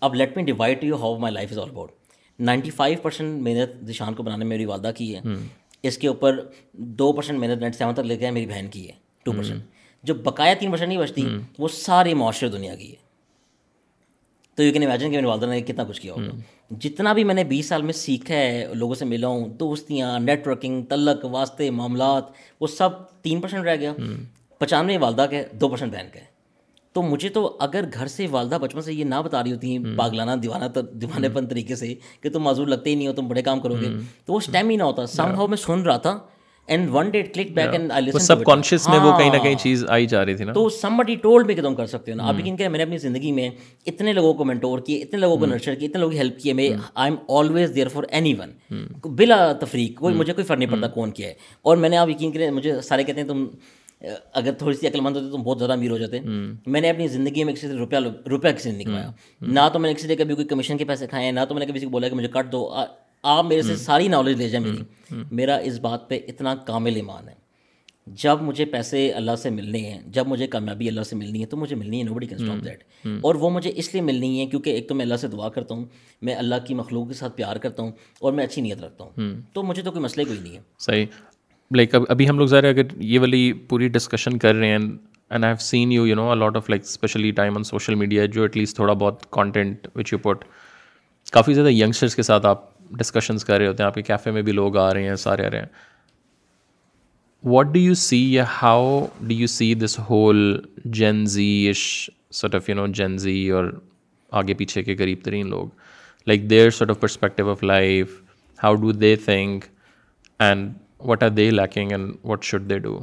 اب let me divide you how my life is all about ninety five percent محنت دشان کو بنانے میں میری والدہ کی ہے۔ اس کے اوپر دو پرسینٹ محنت نائنٹی سیون تک لے کے میری بہن کی ہے۔ ٹو پرسینٹ جو بقایا تین پرسینٹ نہیں بچتی وہ ساری معاشرے دنیا کی ہے۔ تو یو کین امیجن کہ میری والدہ نے کتنا کچھ کیا ہوگا۔ جتنا بھی میں نے بیس سال میں سیکھا ہے لوگوں سے ملا ہوں دوستیاں نیٹ ورکنگ تلق واسطے معاملات وہ سب تین پرسینٹ رہ گیا۔ پچانوے والدہ کے دو پرسینٹ بہن کے۔ تو مجھے تو اگر گھر سے والدہ بچپن سے یہ نہ بتا رہی ہوتی ہیں پاگلانہ دیوانہ دیوانے پن طریقے سے کہ تم معذور لگتے ہی نہیں ہو تم بڑے کام کرو گے۔ تو وہ اسٹیم ہی نہ ہوتا۔ سم ہاؤ میں سن رہا تھا and one day click back and I listen subconscious میں وہ کہیں نہ کہیں چیز آئی جا رہی تھی نا تو سم بڈی ٹولڈ میں کہ تم کر سکتے ہو نا آپ یقین کریں میں نے اپنی زندگی میں اتنے لوگوں کو مینٹور کیے اتنے لوگوں کو نرچر کیے اتنے لوگوں کی ہیلپ کیے میں I am always there for anyone بلا تفریق کوئی مجھے کوئی فرق نہیں پڑتا کون کیا ہے اور میں نے آپ یقین کریں مجھے سارے کہتے ہیں تم اگر تھوڑی سی عقل مند ہوتے تو بہت زیادہ امیر ہو جاتے میں نے اپنی زندگی میں کسی سے روپیہ روپیہ کسی نے نہیں کمایا نہ تو میں نے کسی سے کبھی کوئی کمیشن کے پیسے کھائے ہیں نہ تو میں نے کسی کو بولا کہ مجھے کٹ دو آپ میرے سے ساری نالج لے جائیں میری۔ میرا اس بات پہ اتنا کامل ایمان ہے۔ جب مجھے پیسے اللہ سے ملنے ہیں جب مجھے کامیابی اللہ سے ملنی ہے تو مجھے ملنی ہے نو بڑی کین اسٹاپ دیٹ اور وہ مجھے اس لیے ملنی ہے کیونکہ ایک تو میں اللہ سے دعا کرتا ہوں میں اللہ کی مخلوق کے ساتھ پیار کرتا ہوں اور میں اچھی نیت رکھتا ہوں۔ تو مجھے تو کوئی مسئلہ کوئی نہیں ہے۔ صحیح۔ لائک ابھی ہم لوگ ظاہر اگر یہ والی پوری ڈسکشن کر رہے ہیں and I have seen you you know a lot of like especially time on social media جو ایٹ لیسٹ تھوڑا بہت کانٹینٹ وچ یو پٹ کافی زیادہ ینگسٹرس کے ساتھ آپ ڈسکشنس کر رہے ہوتے ہیں آپ کے کیفے میں بھی لوگ آ رہے ہیں سارے آ رہے ہیں واٹ ڈو یو سی یا how do you see this whole Gen Z ish set of you know Gen Z اور آگے پیچھے کے قریب ترین لوگ like their sort of perspective of life how do they think and what are they lacking and what should they do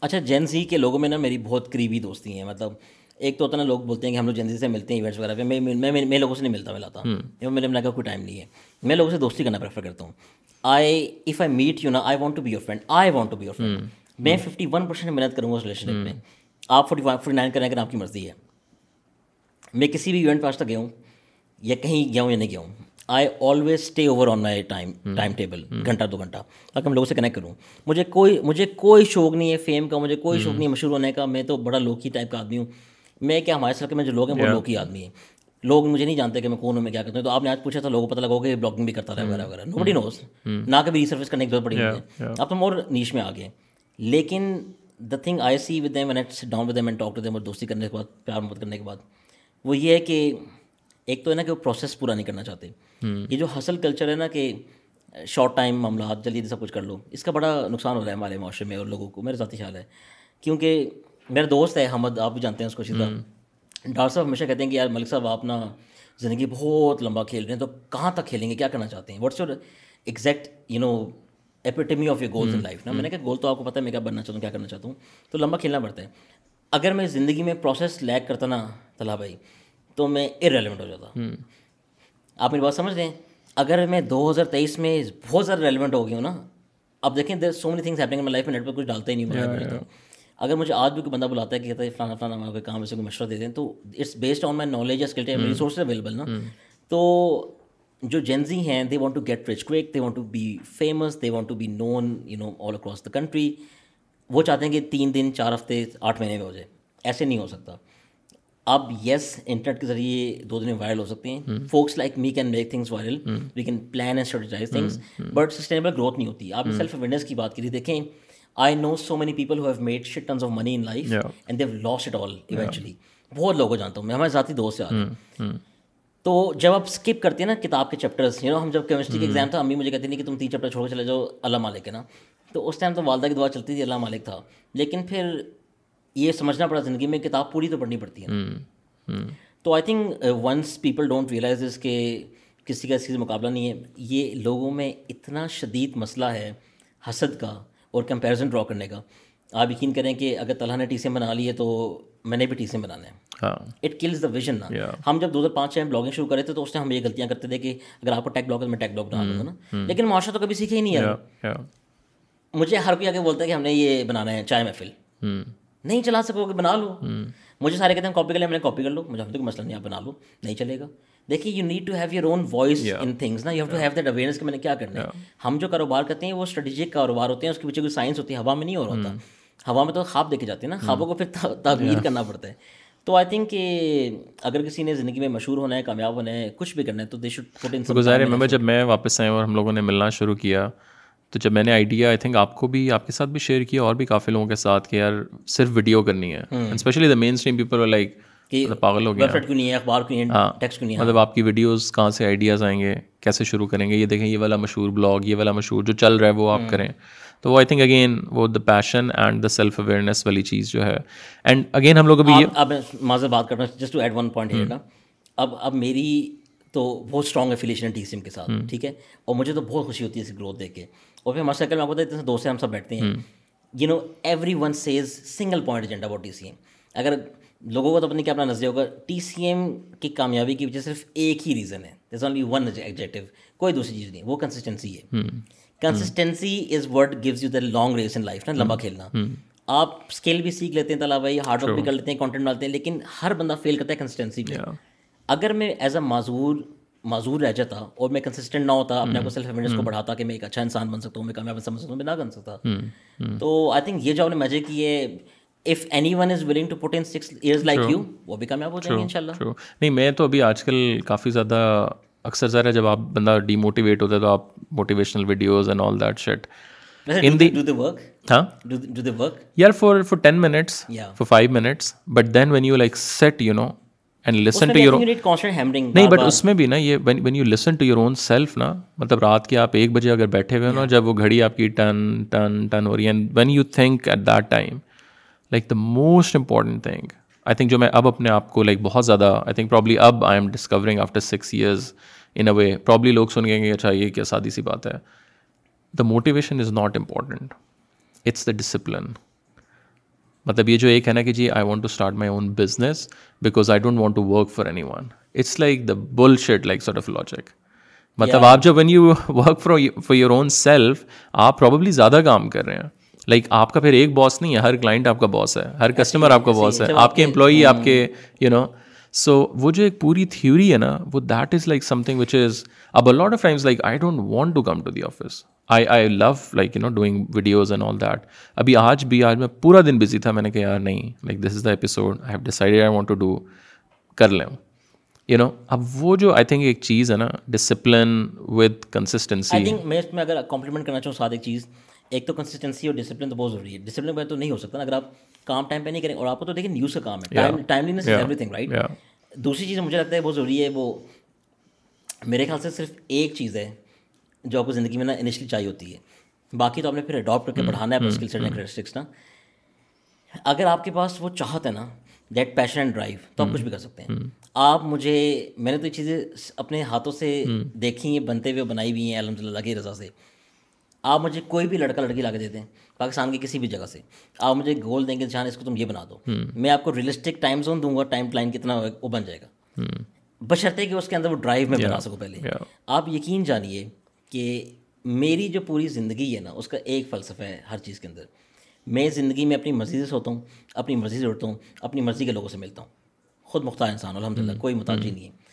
اچھا gen سی کے لوگوں میں نا میری بہت قریبی دوستی ہیں مطلب ایک تو ہوتا نا لوگ بولتے ہیں کہ ہم لوگ سی سے ملتے ہیں ایونٹس وغیرہ پہ میں میں لوگوں سے نہیں ملتا ملاتا میرے میں کا کوئی ٹائم نہیں ہے۔ میں لوگوں سے دوستی کرنا پریفر کرتا ہوں۔ I if I meet you نا I want to be your friend I want to be your friend میں ففٹی ون پرسینٹ محنت کروں گا اس ریلیشن میں۔ آپ فورٹی فورٹی نائن کریں اگر آپ کی مرضی ہے۔ میں کسی بھی ایونٹ پہ آج تک گیا ہوں یا کہیں گیا ہوں یا نہیں گیا ہوں I always stay over on my time time table گھنٹہ دو گھنٹہ تاکہ میں لوگوں سے کنیکٹ کروں۔ مجھے کوئی مجھے کوئی شوق نہیں ہے فیم کا مجھے کوئی شوق نہیں ہے مشہور ہونے کا۔ میں تو بڑا لوکی ٹائپ کا آدمی ہوں۔ میں کیا ہمارے سرکل میں جو لوگ ہیں وہ لوکی آدمی ہیں۔ لوگ مجھے نہیں جانتے کہ میں کون ہوں میں کیا کرتا ہوں۔ تو آپ نے آج پوچھا تھا لوگوں کو پتہ لگا کہ بلاگنگ بھی کرتا رہا وغیرہ وغیرہ۔ نو بڑی نوز نہ کبھی ریسرفس کرنے کی ضرورت پڑی ہے۔ آپ تو مور نیش میں آ گئے لیکن the thing I see with them and down with them and talk to them اور دوستی کرنے کے بعد پیار محبت کرنے کے بعد وہ یہ ہے کہ ایک تو ہے نا کہ وہ پروسیس پورا نہیں کرنا چاہتے۔ یہ جو حاصل کلچر ہے نا کہ شارٹ ٹائم معاملات جلدی سب کچھ کر لو اس کا بڑا نقصان ہو رہا ہے ہمارے معاشرے میں اور لوگوں کو میرے ذاتی خیال ہے۔ کیونکہ میرا دوست ہے حمد آپ بھی جانتے ہیں اس کو سیدھا ڈاکٹر صاحب ہمیشہ کہتے ہیں کہ یار ملک صاحب آپ نا زندگی بہت لمبا کھیل رہے ہیں تو کہاں تک کھیلیں گے؟ کیا کرنا چاہتے ہیں؟ What's your exact you know epitome of your goals in life نا میں نے کہا گول تو آپ کو پتہ ہے میں کیا بننا چاہتا ہوں کیا کرنا چاہتا ہوں؟ تو لمبا کھیلنا پڑتا ہے۔ اگر میں زندگی میں پروسیس لیک کرتا نا طلحہ بھائی تو میں ریلیونٹ ہو جاتا۔ آپ میری بات سمجھ رہے ہیں؟ اگر میں دو ہزار تیئیس میں بہت زیادہ ریلیونٹ ہو گیا ہوں نا اب دیکھیں there so many things happening life میں نیٹ پر کچھ ڈالتا ہی نہیں اگر مجھے آج بھی کوئی بندہ بلاتا ہے کہ کہتا ہے فلانا فلانا کوئی کام ایسے کوئی مشورہ دے دیں تو it's based on my knowledge skill resource available نا۔ تو جو جینزی ہیں they want to get rich quick they want to be famous they want to be known you know all across the country وہ چاہتے ہیں کہ تین دن چار ہفتے آٹھ مہینے میں ہو جائے۔ ایسے نہیں ہو سکتا۔ اب یس انٹرنیٹ کے ذریعے دو دن میں وائرل ہو سکتے ہیں۔ Folks like me can make things viral we can plan and strategize things but sustainable growth نہیں ہوتی۔ آپ نے سیلف اویئرنیس کی بات کی دیکھیں I know so many people have made shit tons of money in life and they've lost it all eventually بہت لوگوں کو جانتا ہوں میں ہمارے ذاتی دوست ہوں تو جب آپ اسکپ کرتے ہیں نا کتاب کے چیپٹرس یو نو ہم جب کیمسٹری کے ایگزام تھا امی مجھے کہتی نہیں کہ تم تین چیپٹر چھوڑ کے چلے جاؤ اللہ مالک ہے نا۔ تو اس ٹائم تو والدہ کی دعا چلتی تھی اللہ مالک تھا۔ لیکن پھر یہ سمجھنا پڑا زندگی میں کتاب پوری تو پڑھنی پڑتی ہے تو I think once people don't realise اس کہ کسی کا اس سے مقابلہ نہیں ہے یہ لوگوں میں اتنا شدید مسئلہ ہے حسد کا۔ اور کمپیریزن ڈرا کرنے کا۔ آپ یقین کریں کہ اگر طلحہ نے ٹی سی ایم بنا لی ہے تو میں نے بھی ٹی سی ایم بنانا ہے اٹ کلز دا ویژن نا۔ ہم جب دو ہزار پانچ میں بلاگنگ شروع کرے تھے تو اس میں ہم یہ غلطیاں کرتے تھے کہ اگر آپ کو ٹیک بلاگ میں ٹیک بلاگ بنا دوں گا نا۔ لیکن معاشرہ تو کبھی سیکھے ہی نہیں ہے۔ مجھے ہر کوئی آگے بولتا ہے کہ ہم نے یہ بنانا ہے چائے محفل۔ نہیں چلا سکو کہ بنا لو۔ مجھے سارے کہتے ہیں کاپی کر لیں میں نے کاپی کر لو۔ مجھے ہم تو مسئلہ نہیں آپ بنا لو۔ نہیں چلے گا۔ دیکھیے you need to have your own voice in things نا you have to have that awareness کہ میں نے کیا کرنا ہے. ہم جو کاروبار کرتے ہیں وہ اسٹریٹجک کاروبار ہوتے ہیں اس کے پیچھے کوئی سائنس ہوتی ہے ہوا میں نہیں ہو رہا ہوتا. ہوا میں تو خواب دیکھے جاتے ہیں نا خوابوں کو پھر تعمیر کرنا پڑتا ہے. تو آئی تھنک کہ اگر کسی نے زندگی میں مشہور ہونا ہے کامیاب ہونا ہے کچھ بھی کرنا ہے تو دے شوڈ پٹ ان گزارے میں جب میں واپس آئے اور ہم لوگوں نے ملنا شروع کیا تو جب میں نے آئیڈیا آئی تھنک آپ کو بھی آپ کے ساتھ بھی شیئر کیا اور بھی کافی لوگوں کے ساتھ کہ یار صرف ویڈیو کرنی ہے. Especially the mainstream people like پاگل ہو گیا۔ ہاں۔ مطلب آپ کی ویڈیوز کہاں سے آئیڈیاز آئیں گے؟ کیسے شروع کریں گے؟ یہ دیکھیں یہ والا مشہور بلاگ یہ والا مشہور جو چل رہا ہے وہ آپ کریں۔ تو آئی تھنک اگین وہ the passion and the self awareness والی چیز جو ہے۔ اینڈ اگین ہم لوگ ابھی اب میں بات کرنا just to add one point اب اب میری تو بہت strong affiliation T C M M کے ساتھ ٹھیک ہے؟ اور مجھے تو بہت خوشی ہوتی ہے اس گروتھ دیکھ کے۔ اور پھر ہمارے سرکل میں آپ کو اتنے دوست ہیں ہم سب بیٹھتے ہیں۔ You know everyone says single point agenda about T C M اگر لوگوں کو تو اپنے کیا اپنا نظریہ ہوگا؟ ٹی سی ایم کی کامیابی کی وجہ صرف ایک ہی ریزن ہے. دس اونلی ون ایگزیکٹو کوئی دوسری چیز نہیں. وہ کنسسٹنسی ہے. Consistency is what gives you the long race in life نا لمبا کھیلنا. آپ اسکل بھی سیکھ لیتے ہیں طلبا بھائی ہارڈ ورک بھی کر لیتے ہیں کانٹینٹ ڈالتے ہیں لیکن ہر بندہ فیل کرتا ہے کنسسٹنسی پہ اگر میں ایز اے معذور معذور رہ جاتا اور میں کنسسٹنٹ نہ ہوتا اپنے آپ کو سیلف کو بڑھاتا کہ میں ایک اچھا انسان بن سکتا ہوں میں کامیاب سمجھ سکتا ہوں میں نہ بن سکتا. تو آئی تھنک یہ جو آپ نے مزے کی ہے if anyone is willing to put in six years like you وہ بھی کامیاب ہو جائیں گے ان شاء اللہ نہیں میں تو ابھی آج کل کافی زیادہ اکثر ذرا جب آپ بندہ ڈی موٹیویٹ ہوتا ہے تو آپ motivational videos and all that shit یار for for ten minutes for five minutes but then when you like sit you know and listen to your نہیں بٹ اس میں بھی نا یہ when you listen to your own self نا مطلب رات کے آپ ایک بجے اگر بیٹھے ہوئے نا جب وہ گھڑی آپ کی ٹن ٹن ٹن ہو رہی ہے when you think at that time like the most important thing I think جو میں اب اپنے آپ کو لائک بہت زیادہ آئی تھنک پرابلی اب I am discovering after six years in a way probably لوگ سن گئے اچھا یہ کیا سادی سی بات ہے. The motivation is not important it's the discipline مطلب یہ جو ایک ہے نا کہ جی I want to start my own business because I don't want to work for anyone it's like the bullshit like sort of logic مطلب آپ جب when you work for for your own self آپ probably زیادہ کام کر رہے ہیں. Like آپ کا پھر ایک باس نہیں ہے ہر کلائنٹ آپ کا باس ہے ہر کسٹمر آپ کا باس ہے آپ کے امپلائی آپ کے یو نو سو وہ جو ایک پوری تھیوری ہے نا وہ that is like something which is a lot of times like I don't want to come to the office I I love like you know doing videos and all that ابھی آج بھی آج میں پورا دن busy تھا میں نے کہا یار نہیں like this is the episode I have decided I want to do کر لیں یو نو اب وہ جو آئی تھنک ایک چیز ہے نا ڈسپلن ود کنسسٹنسی میں اس میں اگر کمپلیمنٹ کرنا چاہوں ساتھ ایک چیز ایک تو کنسسٹنسی اور ڈسپلن تو بہت ضروری ہے۔ ڈسپلن پہ تو نہیں ہو سکتا اگر آپ کام ٹائم پہ نہیں کریں اور آپ کو تو دیکھیں نیوز کا کام ہے۔ ٹائملینس ایوری تھنگ رائٹ دوسری چیز مجھے لگتا ہے بہت ضروری ہے وہ میرے خیال سے صرف ایک چیز ہے جو آپ کو زندگی میں نا انیشلی چاہیے ہوتی ہے۔ باقی تو آپ نے پھر اڈاپٹ کر کے بڑھانا ہے اپنے اسکل سیٹ کریکٹرسٹکس نا۔ اگر آپ کے پاس وہ چاہت ہے نا دیٹ پیشن اینڈ ڈرائیو تو آپ کچھ بھی کر سکتے ہیں۔ آپ مجھے میں نے تو یہ چیزیں اپنے ہاتھوں سے دیکھی ہیں بنتے ہوئے بنائی ہوئی ہیں الحمد للہ کی رضا سے۔ آپ مجھے کوئی بھی لڑکا لڑکی لا کے دے دیں پاکستان کی کسی بھی جگہ سے آپ مجھے گول دیں گے جہاں اس کو تم یہ بنا دو۔ میں آپ کو ریئلسٹک ٹائم زون دوں گا ٹائم لائن کتنا وہ بن جائے گا۔ بشرطے کہ اس کے اندر وہ ڈرائیو میں بنا سکوں پہلے۔ آپ یقین جانیے کہ میری جو پوری زندگی ہے نا اس کا ایک فلسفہ ہے ہر چیز کے اندر۔ میں زندگی میں اپنی مرضی سے سوتا ہوں اپنی مرضی سے اڑتا ہوں اپنی مرضی کے لوگوں سے ملتا ہوں۔ خود مختار انسان الحمد للہ کوئی محتاجی نہیں ہے۔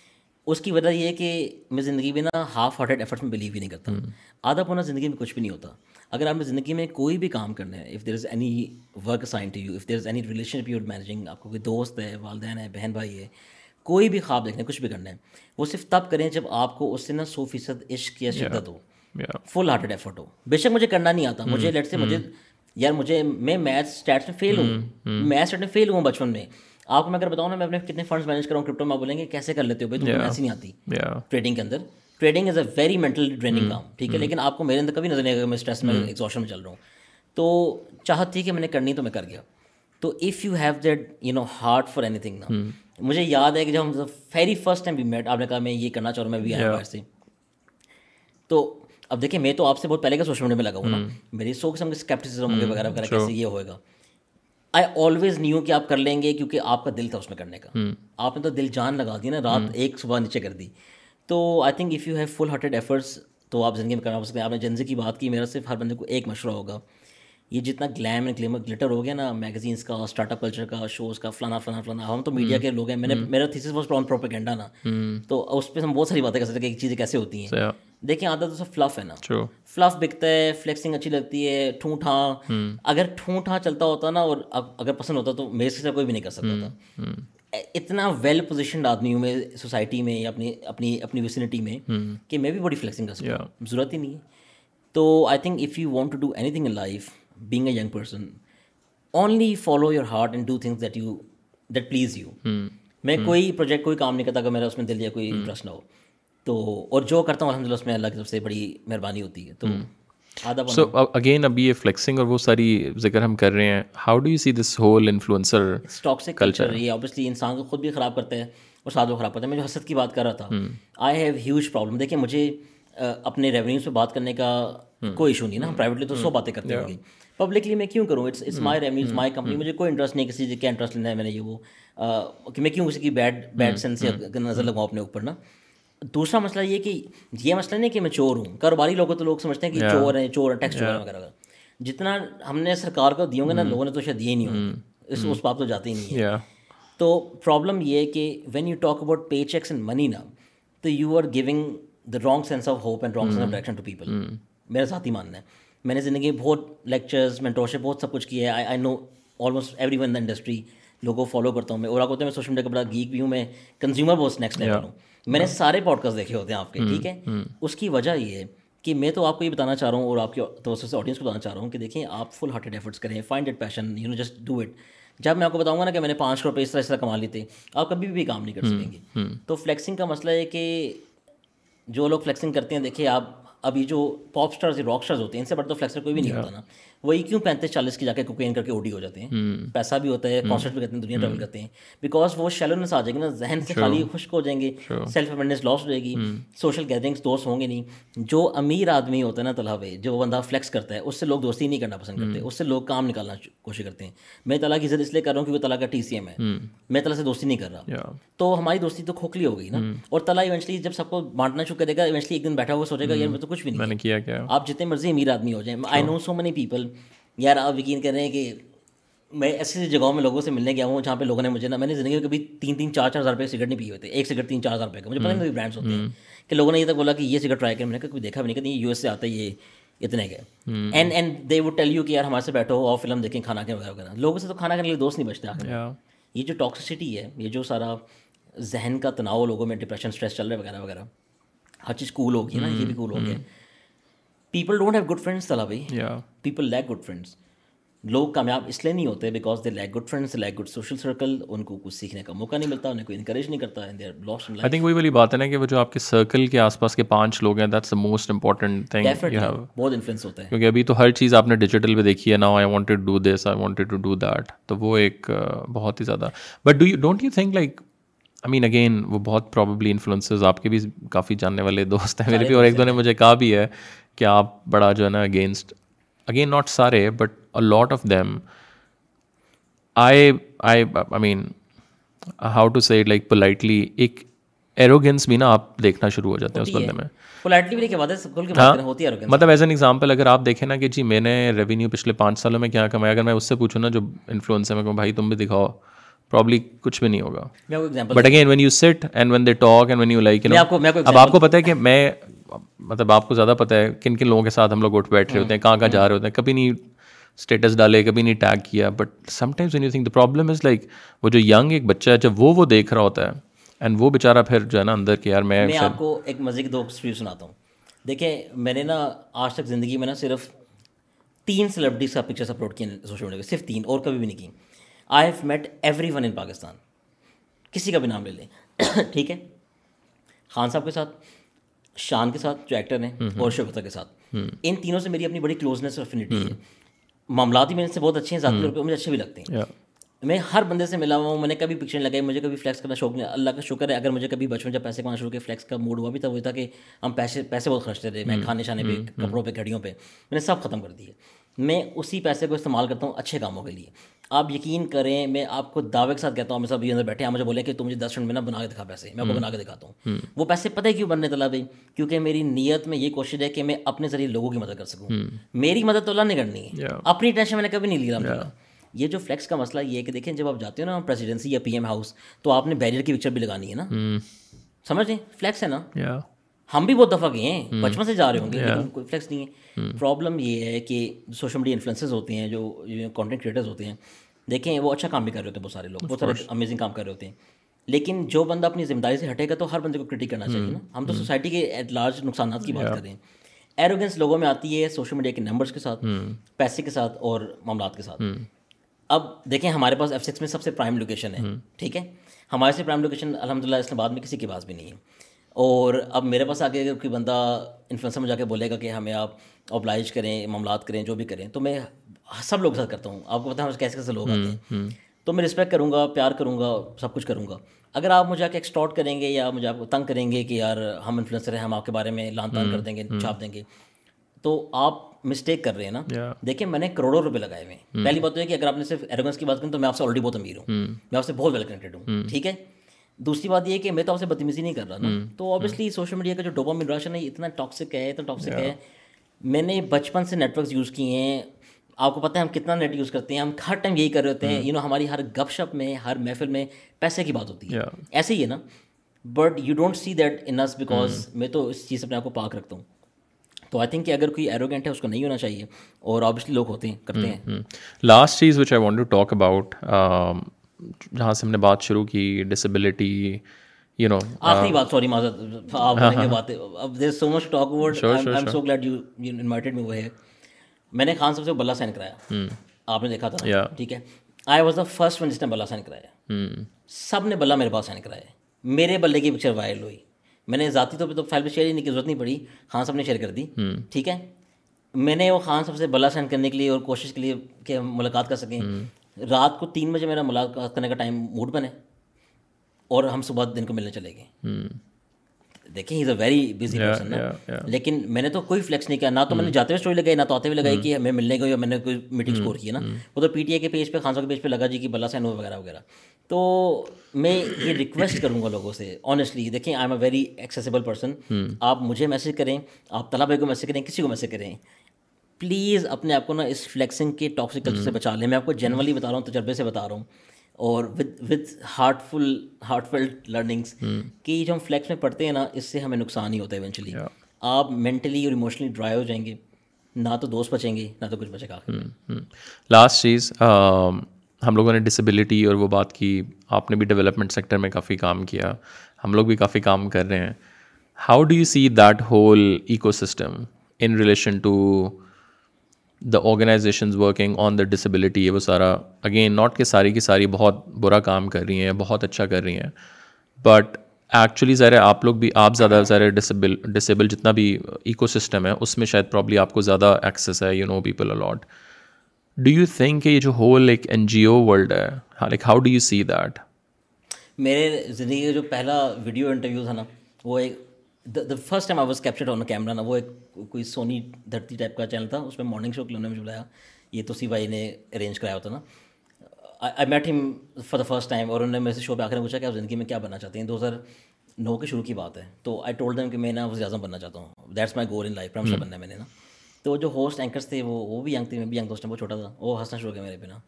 اس کی وجہ یہ ہے کہ میں زندگی میں نا ہاف ہارٹیڈ ایفرٹس میں بلیو ہی نہیں کرتا۔ آدھا پونا زندگی میں کچھ بھی نہیں ہوتا۔ اگر آپ نے زندگی میں کوئی بھی کام کرنا ہے if there is any work sign to you if there is any relationship you managing آپ کو کوئی دوست ہے والدین ہے بہن بھائی ہے کوئی بھی خواب دیکھنا ہے کچھ بھی کرنا ہے وہ صرف تب کریں جب آپ کو اس سے نا سو فیصد عشق یا شدت ہو۔ فل ہارٹیڈ ایفرٹ ہو۔ بے شک مجھے کرنا نہیں آتا۔ مجھے لیٹ سے مجھے یار مجھے میں میتھس اسٹیٹس میں فیل ہوں۔ میتھس میں فیل ہوں بچپن میں۔ آپ کو میں اگر بتاؤں نا میں اپنے کتنے فنڈس مینیج کروں کرپٹو میں بولیں گے کیسے کر لیتے ہو بھائی؟ تمہیں ایسی نہیں آتی ٹریڈنگ کے اندر۔ Trading is a very mental training کام ٹھیک ہے؟ لیکن آپ کو میرے اندر کبھی نظر نہیں آئے گا میں اسٹریس میں ایگزاشن میں چل رہا ہوں۔ تو چاہت تھی کہ میں نے کرنی تو میں کر گیا۔ تو if you have that you know heart for anything نا مجھے یاد ہے کہ جب ہم ویری فرسٹ ٹائم بھی میٹ آپ نے کہا میں یہ کرنا چاہ رہا ہوں میں بھی آیا باہر سے۔ تو اب دیکھیں میں تو آپ سے بہت پہلے کا سوشل میڈیا میں لگا ہوں نا۔ میری سو قسم کے اسکیپٹسزم وغیرہ وغیرہ کیسے یہ ہوئے گا۔ آئی آلویز نیو کہ آپ کر لیں گے کیونکہ آپ کا دل تھا اس میں کرنے کا۔ آپ نے تو دل جان لگا دی نا رات ایک صبح نیچے کر دی۔ تو I think if you have full hearted efforts تو آپ زندگی میں کرنا ہو سکتے ہیں۔ آپ نے جنزے کی بات کی میرا صرف ہر بندے کو ایک مشورہ ہوگا۔ یہ جتنا گلیم اینڈ گلیمر گلیٹر ہو گیا نا میگزینس کا اسٹارٹ اپ کلچر کا شوز کا فلانا فلانا فلانا ہم تو میڈیا کے لوگ ہیں۔ میں نے میرا تھیسس واز پروپیگنڈا نا۔ تو اس پہ ہم بہت ساری باتیں کر سکتے ہیں کہ چیزیں کیسے ہوتی ہیں۔ دیکھیں آتا تو سب فلف ہے نا۔ فلف بکتا ہے فلیکسنگ اچھی لگتی ہے ٹھوں ٹھاں اگر ٹھوں ٹھاں چلتا ہوتا نا اور اگر پسند ہوتا تو میرے سے کوئی بھی نہیں کر سکتا تھا۔ اتنا ویل پوزیشنڈ آدمی ہوں میں سوسائٹی میں یا اپنی اپنی اپنی ویسینٹی میں کہ میں بھی بڑی فلیکسنگ کر سکتا ضرورت ہی نہیں۔ ہے تو I think if you want to do anything in life being a young person only follow your heart and do things that you that please you میں کوئی پروجیکٹ کوئی کام نہیں کرتا اگر میرا اس میں دل یا کوئی انٹرسٹ نہ ہو۔ تو اور جو کرتا ہوں الحمد للہ اس میں اللہ کی طرف سے بڑی مہربانی ہوتی ہے تو سو اگین ابھی یہ فلیکسنگ اور وہ ساری ذکر ہم کر رہے ہیں how do you see this whole influencer toxic culture یہ اوبیسلی انسان کو خود بھی خراب کرتے ہیں اور ساتھ وہ خراب کرتے ہیں۔ میں جو حسد کی بات کر رہا تھا آئی ہیو ہیوج پرابلم دیکھیں مجھے اپنے ریونیوز پہ بات کرنے کا کوئی ایشو نہیں نا۔ ہم پرائیویٹلی تو سو باتیں کرتے ہوں گے۔ پبلکلی میں کیوں کروں؟ It's it's my revenues my company مجھے کوئی انٹرسٹ نہیں کسی چیز کا انٹرسٹ لینا ہے میں نے یہ وہ۔ کہ میں کیوں کسی کی بیڈ بیڈ سینس سے نظر لگاؤں اپنے اوپر نا؟ دوسرا مسئلہ یہ کہ یہ مسئلہ نہیں کہ میں چور ہوں کاروباری لوگ تو لوگ سمجھتے ہیں کہ چور ہیں چور ہیں ٹیکس چور وغیرہ جتنا ہم نے سرکار کو دیے ہوں گے نا لوگوں نے تو شاید دیے ہی نہیں ہوں۔ اس اس بات تو جاتے ہی نہیں ہے تو پرابلم یہ ہے کہ when you talk about pay cheques and money نا تو you are giving the wrong sense of hope and wrong sense of direction to people میرا ذاتی ماننا ہے۔ میں نے زندگی بہت لیکچرز مینٹورشپ بہت سب کچھ کیا ہے۔ I know almost everyone the industry لوگوں کو فالو کرتا ہوں میں۔ اور آپ ہوتے ہیں میں سوشل میڈیا کا بڑا گیک بھی ہوں میں کنزیومر بہت نیکسٹ لیول ہوں۔ میں نے سارے پوڈ کاسٹ دیکھے ہوتے ہیں آپ کے ٹھیک ہے؟ اس کی وجہ یہ ہے کہ میں تو آپ کو یہ بتانا چاہ رہا ہوں اور آپ کی توسط سے آڈینس کو بتانا چاہ رہا ہوں کہ دیکھیں آپ فل ہارٹیڈ ایفرٹس کریں find it passion you know just do it جب میں آپ کو بتاؤں گا نا کہ میں نے پانچ کروڑ روپئے اس طرح اس طرح کما لیتے آپ کبھی بھی کام نہیں کر سکیں گے۔ تو فلیکسنگ کا مسئلہ ہے کہ جو لوگ فلیکسنگ کرتے ہیں دیکھیے آپ ابھی جو پاپ اسٹارز راک اسٹارز ہوتے ہیں ان سے بڑا تو فلیکسر کوئی بھی نہیں ہوتا نا۔ وہی کیوں پینتیس چالیس کی جا کے کوکین کر کے اوڈی ہو جاتے ہیں؟ پیسہ بھی ہوتا ہے کانسرٹ بھی کرتے ہیں دنیا ٹریول کرتے ہیں۔ بیکاز وہ شیلونس آ جائیں گے نا ذہن سے خالی خشک ہو جائیں گے سیلف اویئرنیس لاس ہو جائے گی۔ سوشل گیدرنگس دوست ہوں گے نہیں۔ جو امیر آدمی ہوتا ہے نا طلحہ بھائی جو بندہ فلیکس کرتا ہے اس سے لوگ دوستی نہیں کرنا پسند کرتے۔ اس سے لوگ کام نکالنا کوشش کرتے ہیں۔ میں طلح کی عزت اس لیے کر رہا ہوں کیونکہ طلح کا ٹی سی ایم ہے۔ میں طلح سے دوستی نہیں کر رہا۔ تو ہماری دوستی تو کھوکھلی ہو گئی نا۔ اور طلح ایونچلی جب سب کو بانٹنا شروع کرے گا ایونچلی ایک دن بیٹھا ہوا سوچے گا یار میں تو کچھ بھی نہیں کیا آپ جتنے مرضی امیر آدمی ہو جائیں۔ آئی نو سو مینی پیپل یار آپ یقین کر رہے ہیں کہ میں ایسی ایسی جگہوں میں لوگوں سے ملنے گیا ہوں جہاں پہ لوگوں نے مجھے نا میں نے زندگی میں کبھی تین تین چار چار ہزار روپئے سگریٹ نہیں پیے ہوتے ایک سگریٹ تین چار ہزار روپئے کا مجھے پتہ نہیں برانڈس ہوتے ہیں کہ لوگوں نے یہ تک بولا کہ یہ سگریٹ ٹرائی کر میں نے کبھی دیکھا بھی نہیں کہ یو ایس سے آتا ہے یہ اتنے کے۔ And and they would tell you کہ یار ہمارے سے بیٹھو اور فلم دیکھیں کھانا کے وغیرہ وغیرہ۔ لوگوں سے تو کھانا کھانے کے لیے دوست نہیں بچتے یہ جو ٹاکسٹی ہے یہ جو سارا ذہن کا تناؤ لوگوں میں ڈپریشن اسٹریس چل رہا ہے وغیرہ وغیرہ ہر چیز کول ہوگی نا یہ بھی کول ہو گیا۔ People don't have good friends تلا بھائی پیپل لیک گڈ فرینڈس لوگ کامیاب اس لیے نہیں ہوتے because they like good friends like good social circle ان کو کچھ سیکھنے کا موقع نہیں ملتا انہیں کوئی انکریج نہیں کرتا آئی تھنک وہی والی بات ہے نا کہ وہ جو آپ کے سرکل کے آس پاس کے پانچ لوگ ہیں that's the most important thing بہت انفلوئنس ہوتا ہے کیونکہ ابھی تو ہر چیز آپ نے ڈیجیٹل پہ دیکھی ہے now I wanted do this I wanted to do that تو وہ ایک بہت ہی زیادہ but do you don't you think like I mean again وہ بہت پرابیبلی انفلوئنسز آپ کے بھی کافی جاننے والے دوست ہیں میرے بھی اور ایک دو نے مجھے کہا بھی ہے کہ آپ بڑا جو ہے نا اگینسٹ اگین ناٹ سارے but a lot of them I I I mean how to see like politely ایک ایروگینس بھی نا آپ دیکھنا شروع ہو جاتے ہیں اس بندے میں۔ مطلب ایز این ایگزامپل اگر آپ دیکھیں نا کہ جی میں نے ریونیو پچھلے پانچ سالوں میں کیا کمایا اگر میں اس سے پوچھوں نا جو انفلوئنس ہے میں کہوں بھائی تم بھی دکھاؤ پرابلی کچھ بھی نہیں ہوگا۔ But again when you sit and when they talk and when you like اب آپ کو پتا ہے کہ میں مطلب آپ کو زیادہ پتا ہے کن کن لوگوں کے ساتھ ہم لوگ اٹھ بیٹھ رہے ہوتے ہیں کہاں کہاں جا رہے ہوتے ہیں کبھی نہیں اسٹیٹس ڈالے کبھی نہیں ٹیگ کیا but sometimes when you think the problem is like وہ جو ینگ ایک بچہ ہے جب وہ وہ دیکھ رہا ہوتا ہے اینڈ وہ بیچارہ پھر جو ہے نا اندر کہ یار میں آپ کو ایک مزے کی دو اسٹوری سناتا ہوں۔ دیکھیں میں نے نا آج تک زندگی میں نا صرف تین سیلیبریٹیز کا پکچرس اپلوڈ کیے سوشل میڈیا پہ صرف تین اور کبھی بھی نہیں کی۔ I have met everyone in Pakistan کسی کا بھی نام لے لیں۔ [COUGHS] ٹھیک ہے؟ خان صاحب کے ساتھ۔ شان کے ساتھ جو ایکٹر ہیں اور شوکتا کے ساتھ۔ ان تینوں سے میری اپنی بڑی کلوزنس اور افینٹی ہے۔ معاملات ہی میرے سے بہت اچھے ہیں ذاتی طور پہ مجھے اچھے بھی لگتے ہیں۔ میں ہر بندے سے ملا ہوا ہوں میں نے کبھی پکچر لگائی مجھے کبھی فلیکس کرنا شوق نہیں اللہ کا شکر ہے۔ اگر مجھے کبھی بچپن جب پیسے کمانا شروع کیا فلیکس کا موڈ ہوا بھی تھا وہ تھا کہ ہم پیسے پیسے بہت خرچتے تھے میں کھانے شانے پہ کپڑوں پہ گھڑیوں پہ۔ میں نے سب ختم کر دیے۔ میں اسی پیسے کو استعمال کرتا ہوں اچھے کاموں کے لیے۔ آپ یقین کریں میں آپ کو دعوے کے ساتھ کہتا ہوں میں سب اندر بیٹھے ہیں۔ مجھے بولے کہ تم مجھے دس منٹ میں نا بنا کے دکھا پیسے میں آپ کو بنا کے دکھاتا ہوں۔ وہ پیسے پتہ کیوں بننے تلا بھائی؟ کیونکہ میری نیت میں یہ کوشش ہے کہ میں اپنے ذریعے لوگوں کی مدد کر سکوں۔ میری مدد تو اللہ نے کرنی ہے۔ اپنی ٹینشن میں نے کبھی نہیں لی یہ جو فلیکس کا مسئلہ یہ ہے کہ دیکھیں جب آپ جاتے ہو نا پریسیڈنسی یا پی ایم ہاؤس تو آپ نے بیریئر کی پکچر بھی لگانی ہے نا۔ سمجھ لیں فلیکس ہے نا۔ ہم بھی بہت دفعہ گئے ہیں بچپن سے جا رہے ہوں گے لیکن کوئی فلیکس نہیں ہے۔ پرابلم یہ ہے کہ سوشل میڈیا انفلوئنسز ہوتے ہیں جو کانٹینٹ کریٹرز ہوتے ہیں دیکھیں وہ اچھا کام بھی کر رہے ہوتے ہیں بہت سارے لوگ بہت سارے امیزنگ کام کر رہے ہوتے ہیں۔ لیکن جو بندہ اپنی ذمہ داری سے ہٹے گا تو ہر بندے کو کرٹک کرنا چاہیے نا۔ ہم۔ تو سوسائٹی کے ایٹ لارج نقصانات کی بات کر رہے ہیں۔ ایروگنس لوگوں میں آتی ہے سوشل میڈیا کے نمبرس کے ساتھ پیسے کے ساتھ اور معاملات کے ساتھ۔ اب دیکھیں ہمارے پاس ایف سکس میں سب سے پرائم لوکیشن ہے ٹھیک ہے؟ ہمارے سے پرائم لوکیشن الحمد للہ اسلام آباد میں کسی کے پاس بھی نہیں ہے۔ اور اب میرے پاس آگے اگر کوئی بندہ انفلوئنسر میں جا کے بولے گا کہ ہمیں آپ اوبلائج کریں معاملات کریں جو بھی کریں تو میں سب لوگ کے ساتھ کرتا ہوں۔ آپ کو پتہ ہے کیسے کیسے لوگ آتے ہیں۔ تو میں رسپیکٹ کروں گا پیار کروں گا سب کچھ کروں گا۔ اگر آپ مجھے آ کے ایکسٹارٹ کریں گے یا مجھے آپ کو تنگ کریں گے کہ یار ہم انفلوئنسر ہیں ہم آپ کے بارے میں لان تان کر دیں گے چھاپ دیں گے۔ تو آپ مسٹیک کر رہے ہیں نا۔ دیکھیں میں نے کروڑوں روپے لگائے ہوئے ہیں۔ پہلی بات تو ہے کہ اگر آپ نے صرف ایروگنس کی بات کریں تو میں آپ سے آلریڈی بہت امیر ہوں۔ میں آپ سے بہت ویل کنیکٹڈ ہوں۔ ٹھیک ہے؟ دوسری بات یہ کہ میں تو آپ سے بدتمیزی نہیں کر رہا نا تو آبویسلی سوشل میڈیا کا جو ڈوپا راشن ہے اتنا ٹاکسک ہے اتنا ٹاکسک ہے۔ میں نے بچپن سے نیٹ ورکس یوز کیے ہیں۔ آپ کو پتہ ہے ہم کتنا نیٹ یوز کرتے ہیں۔ ہم ہر ٹائم یہی کر رہے ہوتے ہیں۔ یو نو ہماری ہر گپ شپ میں ہر محفل میں پیسے کی بات ہوتی ہے۔ ایسے ہی ہے نا۔ But you don't see that once because میں تو اس چیز سے اپنے آپ کو پاک رکھتا ہوں۔ تو آئی تھنک کہ اگر کوئی ایروگینٹ ہے اس کو نہیں ہونا چاہیے۔ اور آبویسلی لوگ ہوتے ہیں کرتے ہیں۔ لاسٹ چیز which I want to talk about جہاں سے ہم نے بات شروع کی ڈسیبلٹی یو نو آخری بات سوری معذرت آپ گے باتیں۔ اب there so much talk about I am so glad you invited me وہ ہے میں نے خان صاحب سے بلا سائن کرایا۔ آپ نے دیکھا تھا۔ ٹھیک ہے۔ I was the first one جس نے بلا سائن کرایا۔ سب نے بلا میرے پاس سائن کرایا۔ میرے بلے کی پکچر وائرل ہوئی۔ میں نے ذاتی طور پہ تو فائل پہ شیئر کرنے کی ضرورت نہیں پڑی۔ خان صاحب نے شیئر کر دی۔ ٹھیک ہے۔ میں نے وہ خان صاحب سے بلا سینڈ کرنے کے لیے اور کوشش کے لیے کہ ملاقات کر سکیں۔ رات کو تین بجے میرا ملاقات کرنے کا ٹائم موڈ بنے اور ہم صبح دن کو ملنے چلے گئے۔ دیکھیں is a very busy person لیکن میں نے تو کوئی فلیکس نہیں کیا نہ تو میں نے جاتے ہوئے اسٹوری لگائی نہ تو آتے ہوئے لگائی کہ میں ملنے گئی میں نے کوئی میٹنگ اسکور کی نا۔ وہ تو پی ٹی اے کے پیج پہ خان صاحب کے پیج پہ لگا جی کہ بلا سین وغیرہ وغیرہ۔ تو میں یہ ریکویسٹ کروں گا لوگوں سے آنیسٹلی دیکھیں I am a very accessible person آپ مجھے میسیج کریں آپ طلبا کو میسیج کریں کسی کو میسیج کریں۔ پلیز اپنے آپ کو نا اس فلیکسنگ کے ٹاکسک کلچر سے بچا لیں۔ میں آپ کو جنرلی بتا رہا ہوں تجربے سے بتا رہا ہوں۔ اور with with heart full heart full learnings کہ جو ہم فلیکس میں پڑھتے ہیں نا اس سے ہمیں نقصان ہی ہوتا ہے ایونچولی آپ مینٹلی اور ایموشنلی ڈرائی ہو جائیں گے۔ نہ تو دوست بچیں گے نہ تو کچھ بچے گا۔ لاسٹ چیز ہم لوگوں نے ڈسیبلٹی اور وہ بات کی۔ آپ نے بھی ڈیولپمنٹ سیکٹر میں کافی کام کیا۔ ہم لوگ بھی کافی کام کر رہے ہیں۔ How do you see that whole ecosystem in relation to the organizations working on the disability وہ سارا اگین ناٹ کہ ساری کی ساری بہت برا کام کر رہی ہیں، بہت اچھا کر رہی ہیں بٹ ایکچولی ذرا آپ لوگ بھی، آپ زیادہ ذرا ڈسیبل ڈسیبل جتنا بھی ایکو سسٹم ہے، اس میں شاید پرابلی آپ کو زیادہ ایکسیس ہے you know people a lot do you think کہ یہ جو ہول ایک این جی او ورلڈ ہے like how do you see that میرے زندگی کا جو پہلا ویڈیو انٹرویو تھا نا، وہ ایک the first time I was capture on camera نا وہ ایک کوئی سونی دھرتی ٹائپ کا چینل تھا اس میں مارننگ شو کے نے مجھے بلایا یہ تو سی بھائی نے ارینج کرایا ہوتا نا آئی میٹ ہم فار دا فرسٹ ٹائم اور انہوں نے میرے سے شو پہ آ کر پوچھا کہ آپ زندگی میں کیا بننا چاہتے ہیں دو ہزار نو کے شروع کی بات ہے تو آئی ٹولڈ دیم کہ میں نا وزیر اعظم بننا چاہتا ہوں that's my goal in life پرمشا بننا ہے میں نے نا تو جو ہوسٹ اینکرس تھے وہ وہ بھی ینگ تھے میں بھی ینگ دوست وہ چھوٹا تھا وہ ہنسنا شروع گیا میرے بنا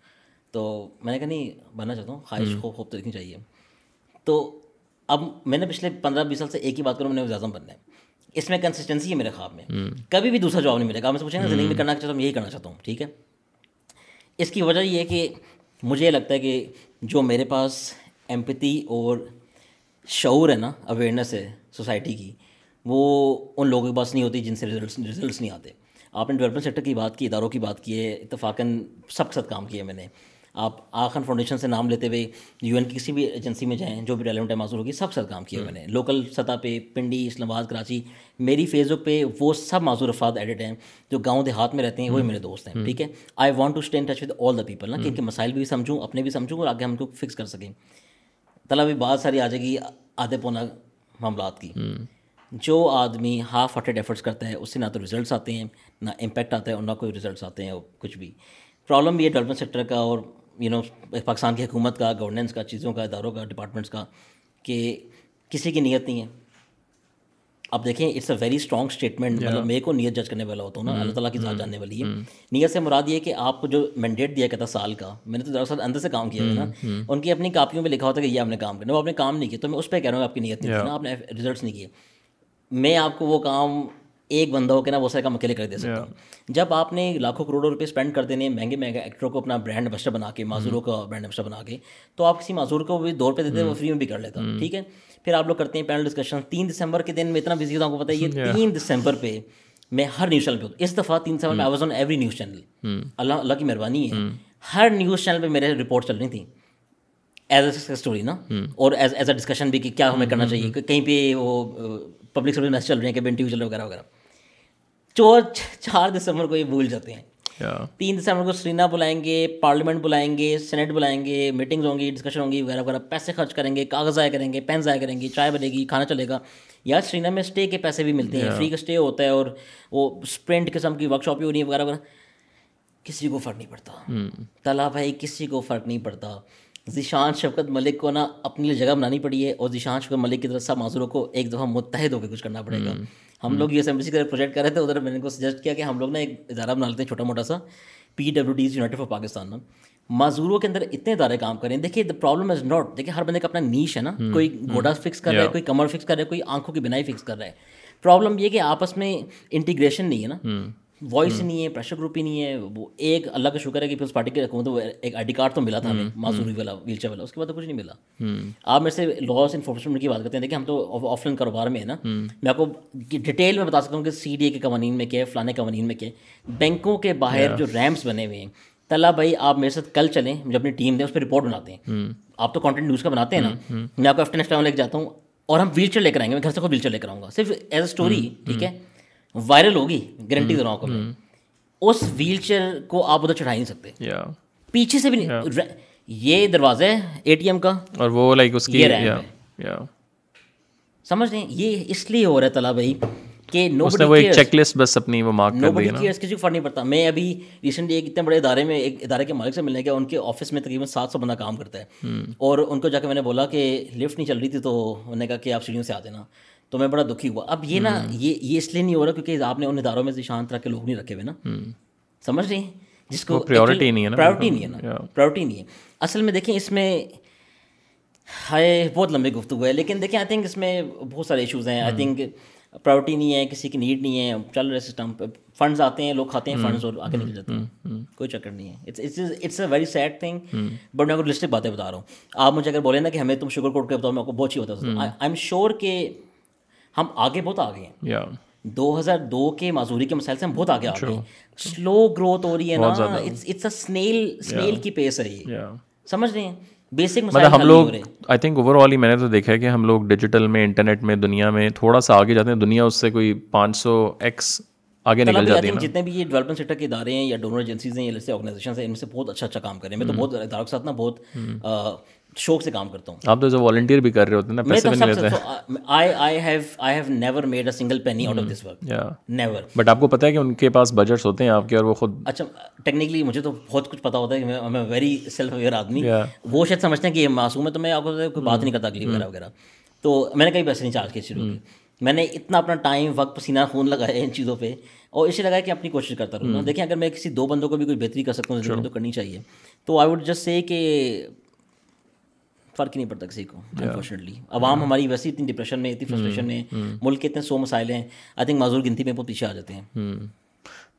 تو میں نے کہا نہیں بننا چاہتا ہوں خواہش خوب خوب تو دیکھنی چاہیے تو اب میں نے پچھلے پندرہ بیس سال سے ایک ہی بات کروں میں نے اعظم بننا ہے۔ اس میں کنسسٹنسی ہے میرے خواب میں۔ کبھی بھی دوسرا جواب نہیں ملے گا۔ میں پوچھیں گا زندگی میں کرنا چاہتا ہوں؟ یہی کرنا چاہتا ہوں ٹھیک ہے؟ اس کی وجہ یہ ہے کہ مجھے یہ لگتا ہے کہ جو میرے پاس ایمپتی اور شعور ہے نا اویئرنیس ہے سوسائٹی کی وہ ان لوگوں کے پاس نہیں ہوتی جن سے ریزلٹس ریزلٹس نہیں آتے۔ آپ نے ڈیولپمنٹ سیکٹر کی بات کی اداروں کی بات کی ہے اتفاقاً سب کے ساتھ کام کیا ہے میں نے۔ آپ آخر فاؤنڈیشن سے نام لیتے ہوئے یو این کی کسی بھی ایجنسی میں جائیں جو بھی ریلیونٹ ہے معذور ہوگی سب ساتھ کام کیا میں نے۔ لوکل سطح پہ پنڈی اسلام آباد کراچی میری فیس بک پہ وہ سب معذور افراد ایڈٹ ہیں جو گاؤں دیہات میں رہتے ہیں وہی میرے دوست ہیں ٹھیک ہے؟ I want to stay in touch with all the people نا کہ ان کے مسائل بھی سمجھوں اپنے بھی سمجھوں اور آگے ہم کو فکس کر سکیں۔ طلب بھی بات ساری آ جائے گی آدھے پونا معاملات کی۔ جو آدمی ہاف ہارٹیڈ ایفرٹس کرتا ہے اس سے نہ تو ریزلٹس آتے ہیں نہ امپیکٹ آتا ہے اور نہ کوئی ریزلٹس آتے ہیں کچھ بھی۔ پرابلم یہ ڈیولپمنٹ سیکٹر کا اور یو نو پاکستان کی حکومت کا گورننس کا چیزوں کا اداروں کا ڈپارٹمنٹس کا کہ کسی کی نیت نہیں ہے۔ اب دیکھیں it's a very strong statement مطلب میرے کو نیت جج کرنے والا ہوتا ہوں نا اللہ تعالیٰ کی ذات جاننے والی ہے۔ نیت سے مراد یہ کہ آپ کو جو مینڈیٹ دیا گیا تھا سال کا میں نے تو دراصل اندر سے کام کیا ہے نا۔ ان کی اپنی کاپیوں میں لکھا ہوتا کہ یہ آپ نے کام کرنا وہ آپ نے کام نہیں کیا تو میں اس پہ کہہ رہا ہوں آپ کی نیت نہیں نا آپ نے ریزلٹس نہیں کیے۔ میں آپ کو وہ کام ایک بندہ ہو کے نا وہ سارے کام اکیلے کر دے سکتا ہوں۔ جب آپ نے لاکھوں کروڑوں روپے اسپینڈ کر دینے مہنگے مہنگے ایکٹروں کو اپنا برانڈ امبیسڈر بنا کے معذوروں کا برانڈ امبیسڈر بنا کے تو آپ کسی معذور کو بھی دور پہ دیتے وہ فری میں بھی کر لیتا۔ ٹھیک ہے؟ پھر آپ لوگ کرتے ہیں پینل ڈسکشن تین دسمبر کے دن میں اتنا بزی ہوں آپ کو پتا ہے یہ [LAUGHS] تین دسمبر پہ میں ہر نیوز چینل پہ ہوتا اس دفعہ تین دسمبر میں I was on every news channel اللہ اللہ کی مہربانی ہے۔ ہر نیوز چینل پہ میرے رپورٹ چل رہی تھیں۔ ایز اے اسٹوری نا؟ اور ایز ایز اے ڈسکشن بھی کہ کیا ہمیں کرنا چاہیے۔ کہیں پہ وہ پبلک سروس میسج چل رہے ہیں کہ بین ٹی وی چل رہے وغیرہ وغیرہ۔ چور چار دسمبر کو یہ بھول جاتے ہیں۔ تین دسمبر کو سرینا بلائیں گے پارلیمنٹ بلائیں گے سینٹ بلائیں گے میٹنگز ہوں گی ڈسکشن ہوں گی وغیرہ وغیرہ پیسے خرچ کریں گے کاغذ ضائع کریں گے پین ضائع کریں گے چائے بنے گی کھانا چلے گا۔ یا سرینا میں اسٹے کے پیسے بھی ملتے ہیں فری کا اسٹے ہوتا ہے اور وہ اسپرنٹ قسم کی ورک شاپ بھی ہو رہی ہے وغیرہ وغیرہ۔ کسی کو فرق نہیں پڑتا۔ تلا بھائی کسی کو فرق نہیں پڑتا۔ ذیشان شفقت ملک کو نا اپنی جگہ بنانی پڑی ہے اور ذیشان شفقت ملک کی طرف سب معذوروں کو ایک دفعہ متحد ہو کے کچھ کرنا پڑے گا۔ ہم لوگ یو ایس ایمبیسی کا پروجیکٹ کر رہے تھے ادھر میں نے کو سجیسٹ کیا کہ ہم لوگ نا ایک ادارہ بنا لیتے ہیں چھوٹا موٹا سا P W D united for Pakistan نا۔ معذوروں کے اندر اتنے ادارے کام کریں دیکھیے دا پرابلم از ناٹ دیکھیے ہر بندے کا اپنا نیش ہے نا۔ کوئی گوڈا فکس کر رہا ہے کوئی کمر فکس کر رہا ہے کوئی آنکھوں کی بنائی فکس کر رہا ہے۔ پرابلم یہ کہ آپس میں انٹیگریشن نہیں ہے نا۔ وائس نہیں ہے پریشر گروپ ہی نہیں ہے وہ ایک اللہ کا شکر ہے کہ پیپلس پارٹی کی حکومت ایک آئی ڈی کارڈ تو ملا تھا ہمیں معذوری والا ویل چیئر والا اس کے بعد تو کچھ نہیں ملا۔ آپ میرے سے لاس انفارمیشن کی بات کرتے ہیں دیکھیں ہم تو آف لائن کاروبار میں ہے نا۔ میں آپ کو ڈیٹیل میں بتا سکتا ہوں کہ سی ڈی اے کے قوانین میں کیا ہے فلانے قوانین میں کیا ہے۔ بینکوں کے باہر جو ریمپس بنے ہوئے ہیں طلح بھائی آپ میرے ساتھ کل چلیں جو اپنی ٹیم دیں اس پہ رپورٹ بناتے ہیں۔ آپ تو کانٹینٹ نیوز کا بناتے ہیں نا۔ میں آپ کو ایفٹر ٹائم لے کے جاتا ہوں اور ہم ویل چیئر لے کر آئیں گے میں گھر سے خود ویل چیئر لے کر آؤں گا۔ صرف ایز اے اسٹوری ٹھیک ہے؟ وائرل ہوگی گارنٹی دے رہا ہوں۔ کو اس ویل چیئر کو آپ ادھر چڑھا نہیں سکتے۔ پیچھے سے بھی نہیں یہ دروازہ ہے اے ٹی ایم کا۔ اور وہ لائک اس کی سمجھ رہے ہیں؟ یہ اس لیے ہو رہا ہے تلا بھائی کہ نو چیک لسٹ بس اپنی وہ مارک نو کیئرس کسی کو فرق نہیں پڑتا۔ میں ابھی ریسنٹلی ایک اتنے بڑے ادارے میں ایک ادارے کے مالک سے ملنے گیا ان کے آفس میں تقریباً سات سو بندہ کام کرتا ہے۔ اور ان کو جا کے میں نے بولا کہ لفٹ نہیں چل رہی تھی تو انہوں نے کہا کہ آپ سیڑھیوں سے آ تو میں بڑا دکھی ہوا۔ اب یہ نا یہ یہ اس لیے نہیں ہو رہا کیونکہ آپ نے ان اداروں میں ذیشان طرح کے لوگ نہیں رکھے ہوئے نا۔ سمجھ رہے ہیں؟ جس کو پریورٹی نہیں ہے پرائورٹی نہیں ہے نا۔ پرائورٹی نہیں ہے۔ اصل میں دیکھیں اس میں ہے بہت لمبی گفتگو ہے۔ لیکن دیکھیں آئی تھنک اس میں بہت سارے ایشوز ہیں۔ آئی تھنک پرائورٹی نہیں ہے کسی کی نیڈ نہیں ہے۔ چل رہے سسٹم فنڈز آتے ہیں لوگ کھاتے ہیں فنڈز اور آگے نکل جاتے ہیں۔ کوئی چکر نہیں ہے۔ It's a very sad thing but میں آپ کو لسٹک باتیں بتا رہا ہوں آپ مجھے اگر بولیں نا کہ ہمیں تم شوگر کوٹ کے بتاؤ میں آپ کو بہت اچھی ہوتا ہے آئی ایم شیور کہ ہم آگے بہت آگے ہیں۔ دو ہزار دو کے معذوری کے مسائل سے ہم بہت آگے آ گئے۔ سلو گروتھ ہو رہی ہے نا اٹس اے سنیل سنیل کی پیس ہے یہ۔ سمجھ رہے ہیں؟ بیسک مطلب ہم لوگ آئی تھنک اوور آل ہی میں نے تو دیکھا ہے کہ ہم لوگ ڈیجیٹل میں انٹرنیٹ میں دنیا میں تھوڑا سا آگے جاتے ہیں۔ دنیا اس سے کوئی پانچ سو ایکس آگے نکل جاتی ہے جتنے بھی یہ ڈیولپمنٹ سیکٹر کے ادارے ہیں یا ڈونر ایجنسیز ہیں یا جیسے آرگنائزیشن ہیں ان میں سے بہت اچھا اچھا کام کریں میں تو بہت اداروں کے ساتھ نا بہت شوق سے کام کرتا ہوں۔ آپ تو جو والنٹیئر بھی کر رہے ہوتے ہیں نا پیسے بھی نہیں لیتے I I have I have never made a single penny out of this work never but آپ کو پتہ ہے کہ ان کے پاس بجٹس ہوتے ہیں آپ کے اور وہ خود اچھا ٹیکنیکلی مجھے تو بہت کچھ پتا ہوتا ہے کہ میں ویری سیلف اویئر آدمی۔ وہ شاید سمجھتے ہیں کہ یہ معصوم ہے تو میں آپ کو کوئی بات نہیں کرتا اگلی وغیرہ وغیرہ۔ تو میں نے کئی پیسے نہیں چارج کیے شروع کی میں نے اتنا اپنا ٹائم وقت پسینہ خون لگایا ان چیزوں پہ اور اسے لگا کہ اپنی کوشش کرتا رہوں۔ دیکھیں اگر میں کسی دو بندوں کو بھی کوئی بہتری کر سکتا ہوں تو کرنی چاہیے۔ تو آئی ووڈ جسٹ سے کہ فرق ہی نہیں پڑتا کسی کو انفارچونیٹلی عوام ہماری ویسے اتنی ڈپریشن میں اتنی فرسٹریشن میں ملک کے اتنے سو مسائل ہیں آئی تھنک معذور گنتی میں بہت پیچھے آ جاتے ہیں.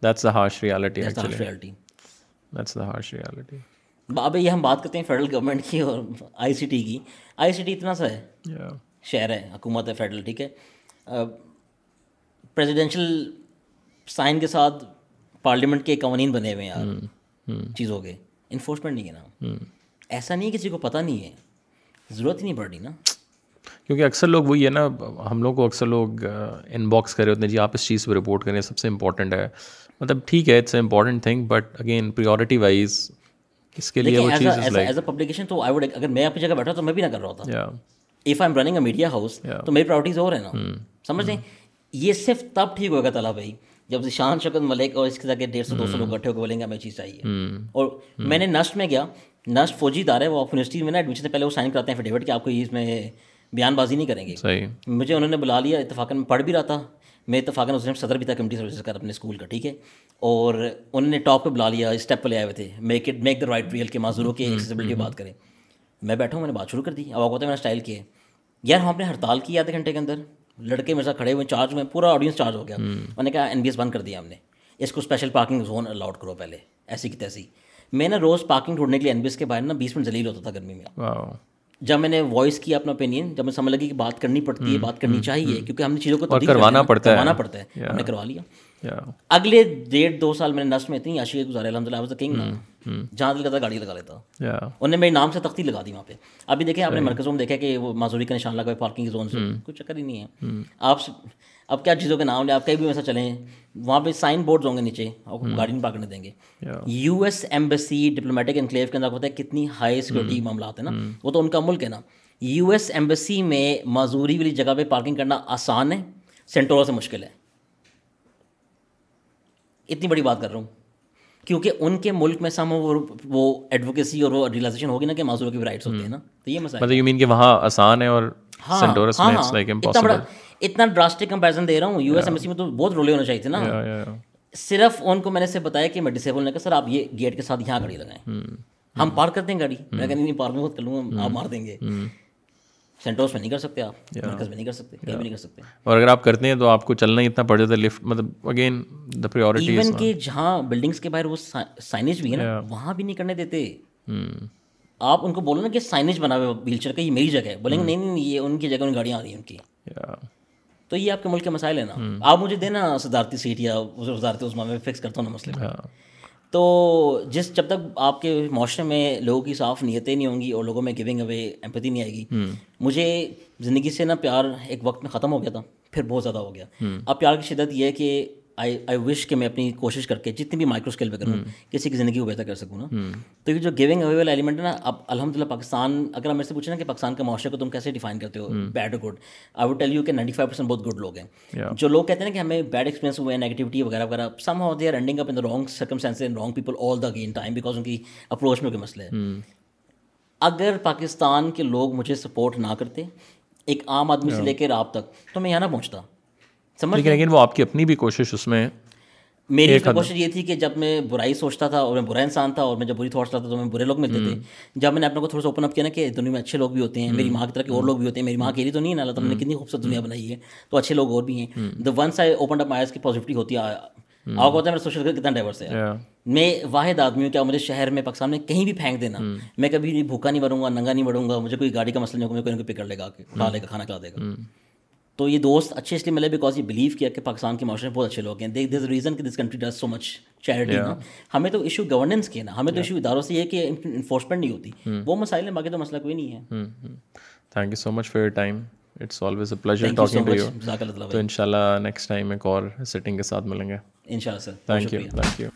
That's the harsh reality reality that's the harsh reality اب یہ ہم بات کرتے ہیں فیڈرل گورنمنٹ کی اور آئی سی ٹی کی. آئی سی ٹی اتنا سا ہے. شہر ہے حکومت ہے فیڈرل ٹھیک ہے. پریزیڈینشیل سائن کے ساتھ پارلیمنٹ کے قوانین بنے ہوئے ہیں یار. چیزوں کے. انفورسمنٹ نہیں ہے نا. ایسا نہیں کسی کو پتہ نہیں ہے. ضرورت ہی نہیں پڑ رہی نا؟ کیونکہ اکثر لوگ وہی ہے نا ہم لوگ کو اکثر لوگ ان باکس کرے ہوتے ہیں جی آپ اس چیز پہ رپورٹ کریں سب سے امپورٹنٹ ہے۔ مطلب ٹھیک ہے it's a important thing but again priority wise اس کے لیے وہ چیز ایز اے پبلیکیشن تو آئی ووڈ اگر میں اپنی جگہ بیٹھا تو میں بھی نہ کر رہا ہوتا۔ If I am running a media house تو میری پرائرٹیز اور ہیں نا۔ سمجھ رہے یہ صرف تب ٹھیک ہوگا طلب بھائی جب شان شکت ملک اور اس کے ساتھ ڈیڑھ سو دو سو لوگ اکٹھے ہو کے بولیں گے ہمیں چیز چاہیے۔ اور میں نے نسٹ میں گیا نسٹ فوجی ادارے وہ یونیورسٹی میں نا ایڈمیشن سے پہلے وہ سائن کراتے ہیں فیڈیوٹ کہ آپ کو اس میں بیان بازی نہیں کریں گے۔ مجھے انہوں نے بلا لیا اتفاق میں پڑھ بھی رہا تھا۔ میں اتفاق اس نے صدر بھی تھا کمیٹی سروسز کا اپنے اسکول کا ٹھیک ہے؟ اور انہوں نے ٹاپ پہ بلا لیا اسٹیپ پہ لے آئے ہوئے تھے۔ Make it make the right real کے معذوروں کی ایکسیسبلٹی بات کریں۔ میں بیٹھا ہوں میں نے بات شروع کر دی۔ اب آپ میں نے اسٹائل کیا یار ہم نے ہڑتال کی آدھے گھنٹے کے اندر لڑکے میرے ساتھ کھڑے ہوئے چارج ہوئے پورا آڈینس چارج ہو گیا۔ میں نے کہا این بی ایس بند کر دیا ہم نے۔ اس کو اسپیشل پارکنگ زون الاؤڈ کرو پہلے ایسی کی تیسی۔ میں نا روز پارکنگ ڈھونڈنے کے لیے این بی ایس کے باہر نا بیس منٹ ذلیل ہوتا تھا گرمی میں۔ جب میں نے وائس کیا اپنا اوپینین جب میں سمجھ لگی کہ بات کرنی پڑتی ہے بات کرنی چاہیے کیونکہ ہم نے چیزوں کو کروانا پڑتا ہے۔ کروانا پڑتا ہے۔ ہم نے کروا لیا۔ اگلے ڈیڑھ دو سال میں نے نسٹ میں اتنی عاشق گزارے الحمد للہ کنگ جہاں دل کرتا گاڑی لگا لیتا۔ انہوں نے میرے نام سے تختی لگا دی وہاں پہ۔ ابھی دیکھیں آپ نے مرکزوں میں دیکھا کہ وہ معذوری کا نشان لگا پارکنگ زون سے کوئی چکر ہی نہیں ہے۔ آپ اب کیا چیزوں کے نام لیں آپ کہیں بھی ویسا چلیں وہاں پہ سائن بورڈز ہوں گے نیچے اور گاڑی نہیں پاکنے دیں گے۔ U S embassy diplomatic enclave کے اندر پتہ ہے کتنی ہائی سیکورٹی معاملات ہیں نا۔ وہ تو ان کا ملک ہے نا۔ یو ایس ایمبیسی میں معذوری والی جگہ پہ پارکنگ کرنا آسان ہے سینٹورا سے مشکل ہے۔ اتنی بڑی بات کر رہا ہوں۔ کیونکہ ان کے ملک میں سم وہ ایڈوکیسی اور وہ ریلائزیشن ہوگی نا کہ معذوروں کی رائٹس ہوتے ہیں نا۔ تو یہ مسئلہ مطلب کہ وہاں آسان ہے اور ہاں ہاں اتنا بڑا اتنا ڈراسٹک کمپیرزن دے رہا ہوں. یو ایس ایمبیسی میں تو بہت رولے ہونا چاہیے تھے نا. صرف ان کو میں نے سے بتایا کہ میں ڈسیبل نے کہا سر آپ یہ گیٹ کے ساتھ یہاں گاڑی لگائیں. ہم پارک کرتے ہیں گاڑی. میں کہتے نہیں پارک میں خود کر لوں گا. آپ مار دیں گے. سینٹروس میں نہیں کر سکتے آپ. مرکز میں نہیں کر سکتے. کہیں بھی نہیں کر سکتے. اور اگر آپ کرتے ہیں تو آپ کو چلنا ہی اتنا پڑ جاتا ہے. لفٹ مطلب اگین دا پریورٹی ایون کہ جہاں بلڈنگس کے باہر وہ سائنیج بھی ہے نا وہاں بھی نہیں کرنے دیتے. آپ ان کو بولو نا کہ سائنیج بنا ہوا ویل چیئر کا یہ میری جگہ ہے. بولیں گے نہیں نہیں یہ ان کی جگہ ان گاڑیاں آ رہی ہیں ان کی. تو یہ آپ کے ملک کے مسائل ہیں نا۔ آپ مجھے دینا صدارتی سیٹ یا وزارتی عثمان میں فکس کرتا ہوں نا مسئلے تو جس جب تک آپ کے معاشرے میں لوگوں کی صاف نیتیں نہیں ہوں گی اور لوگوں میں گونگ اوے ایمپتی نہیں آئے گی مجھے زندگی سے نا پیار ایک وقت میں ختم ہو گیا تھا پھر بہت زیادہ ہو گیا۔ اب پیار کی شدت یہ ہے کہ آئی آئی وش کہ میں اپنی کوشش کر کے جتنی بھی مائکرو اسکیل پہ کروں کسی کی زندگی کو بہتر کر سکوں نا۔ تو یہ جو گیونگ اوے والا ایلیمنٹ ہے نا اب الحمد للہ پاکستان اگر ہم میرے سے پوچھیں نا کہ پاکستان کے معاشرے کو تم کیسے ڈیفائن کرتے ہو بیڈ اور good I would tell you کہ نائنٹی فائیو پرسینٹ بہت گڈ لوگ ہیں۔ جو لوگ کہتے ہیں کہ ہمیں بیڈ ایکسپیرینس ہوئے ہیں نیگیٹیوٹی وغیرہ وغیرہ somehow they are ending up in wrong circumstances in wrong people all the gain time because ان کی اپروچ میں کوئی مسئلہ ہے۔ اگر پاکستان کے لوگ مجھے سپورٹ نہ کرتے ایک عام آدمی سے لے کے رات تک تو میں یہاں نہ پہنچتا۔ سمجھ لیکن وہ آپ کی اپنی بھی کوشش اس میں میری کوشش یہ تھی کہ جب میں برائی سوچتا تھا اور میں برا انسان تھا اور میں جب بری تھاٹس لاتا تھا تو میں برے لوگ ملتے تھے۔ جب میں نے اپنے کو تھوڑا سا اوپن اپ کیا نا کہ دنیا میں اچھے لوگ بھی ہوتے ہیں میری ماں کی طرح کے اور لوگ بھی ہوتے ہیں میری ماں کے لیے تو نہیں ہے اللہ تعالیٰ نے کتنی خوبصورت دنیا بنائی ہے۔ تو اچھے لوگ اور بھی ہیں۔ The ones I open up mice کی پازیٹیوٹی ہوتی ہے آپ ہوتا ہے میرا سوشل کتنا ڈائورس ہے۔ میں واحد آدمی ہوں کیا مجھے شہر میں پاکستان میں کہیں بھی پھینک دینا۔ میں کبھی بھوکا نہیں بڑھوں گا ننگا نہیں بڑھوں گا مجھے کوئی گاڑی کا مسئلہ نہیں ہوگا کوئی نہ کوئی پکڑ لے گا اٹھا لے گا کھانا کھلا دے گا۔ تو یہ دوست اچھے اس لیے ملے بیکاز یہ بلیو کیا کہ پاکستان کے معاشرے میں بہت اچھے لوگ ہیں. دیکھ دس ریزن کہ this country does so much charity ہمیں تو ایشو گورننس کے نا. ہمیں تو ایشو اداروں سے یہ کہ انفورسمنٹ نہیں ہوتی. وہ مسائل ہیں باقی تو مسئلہ کوئی نہیں ہے. Thank you so much for your time it's always a pleasure talking to you تو ان شاء اللہ نیکسٹ ٹائم ایک اور سیٹنگ کے ساتھ ملیں گے. ان شاء اللہ sir thank you thank you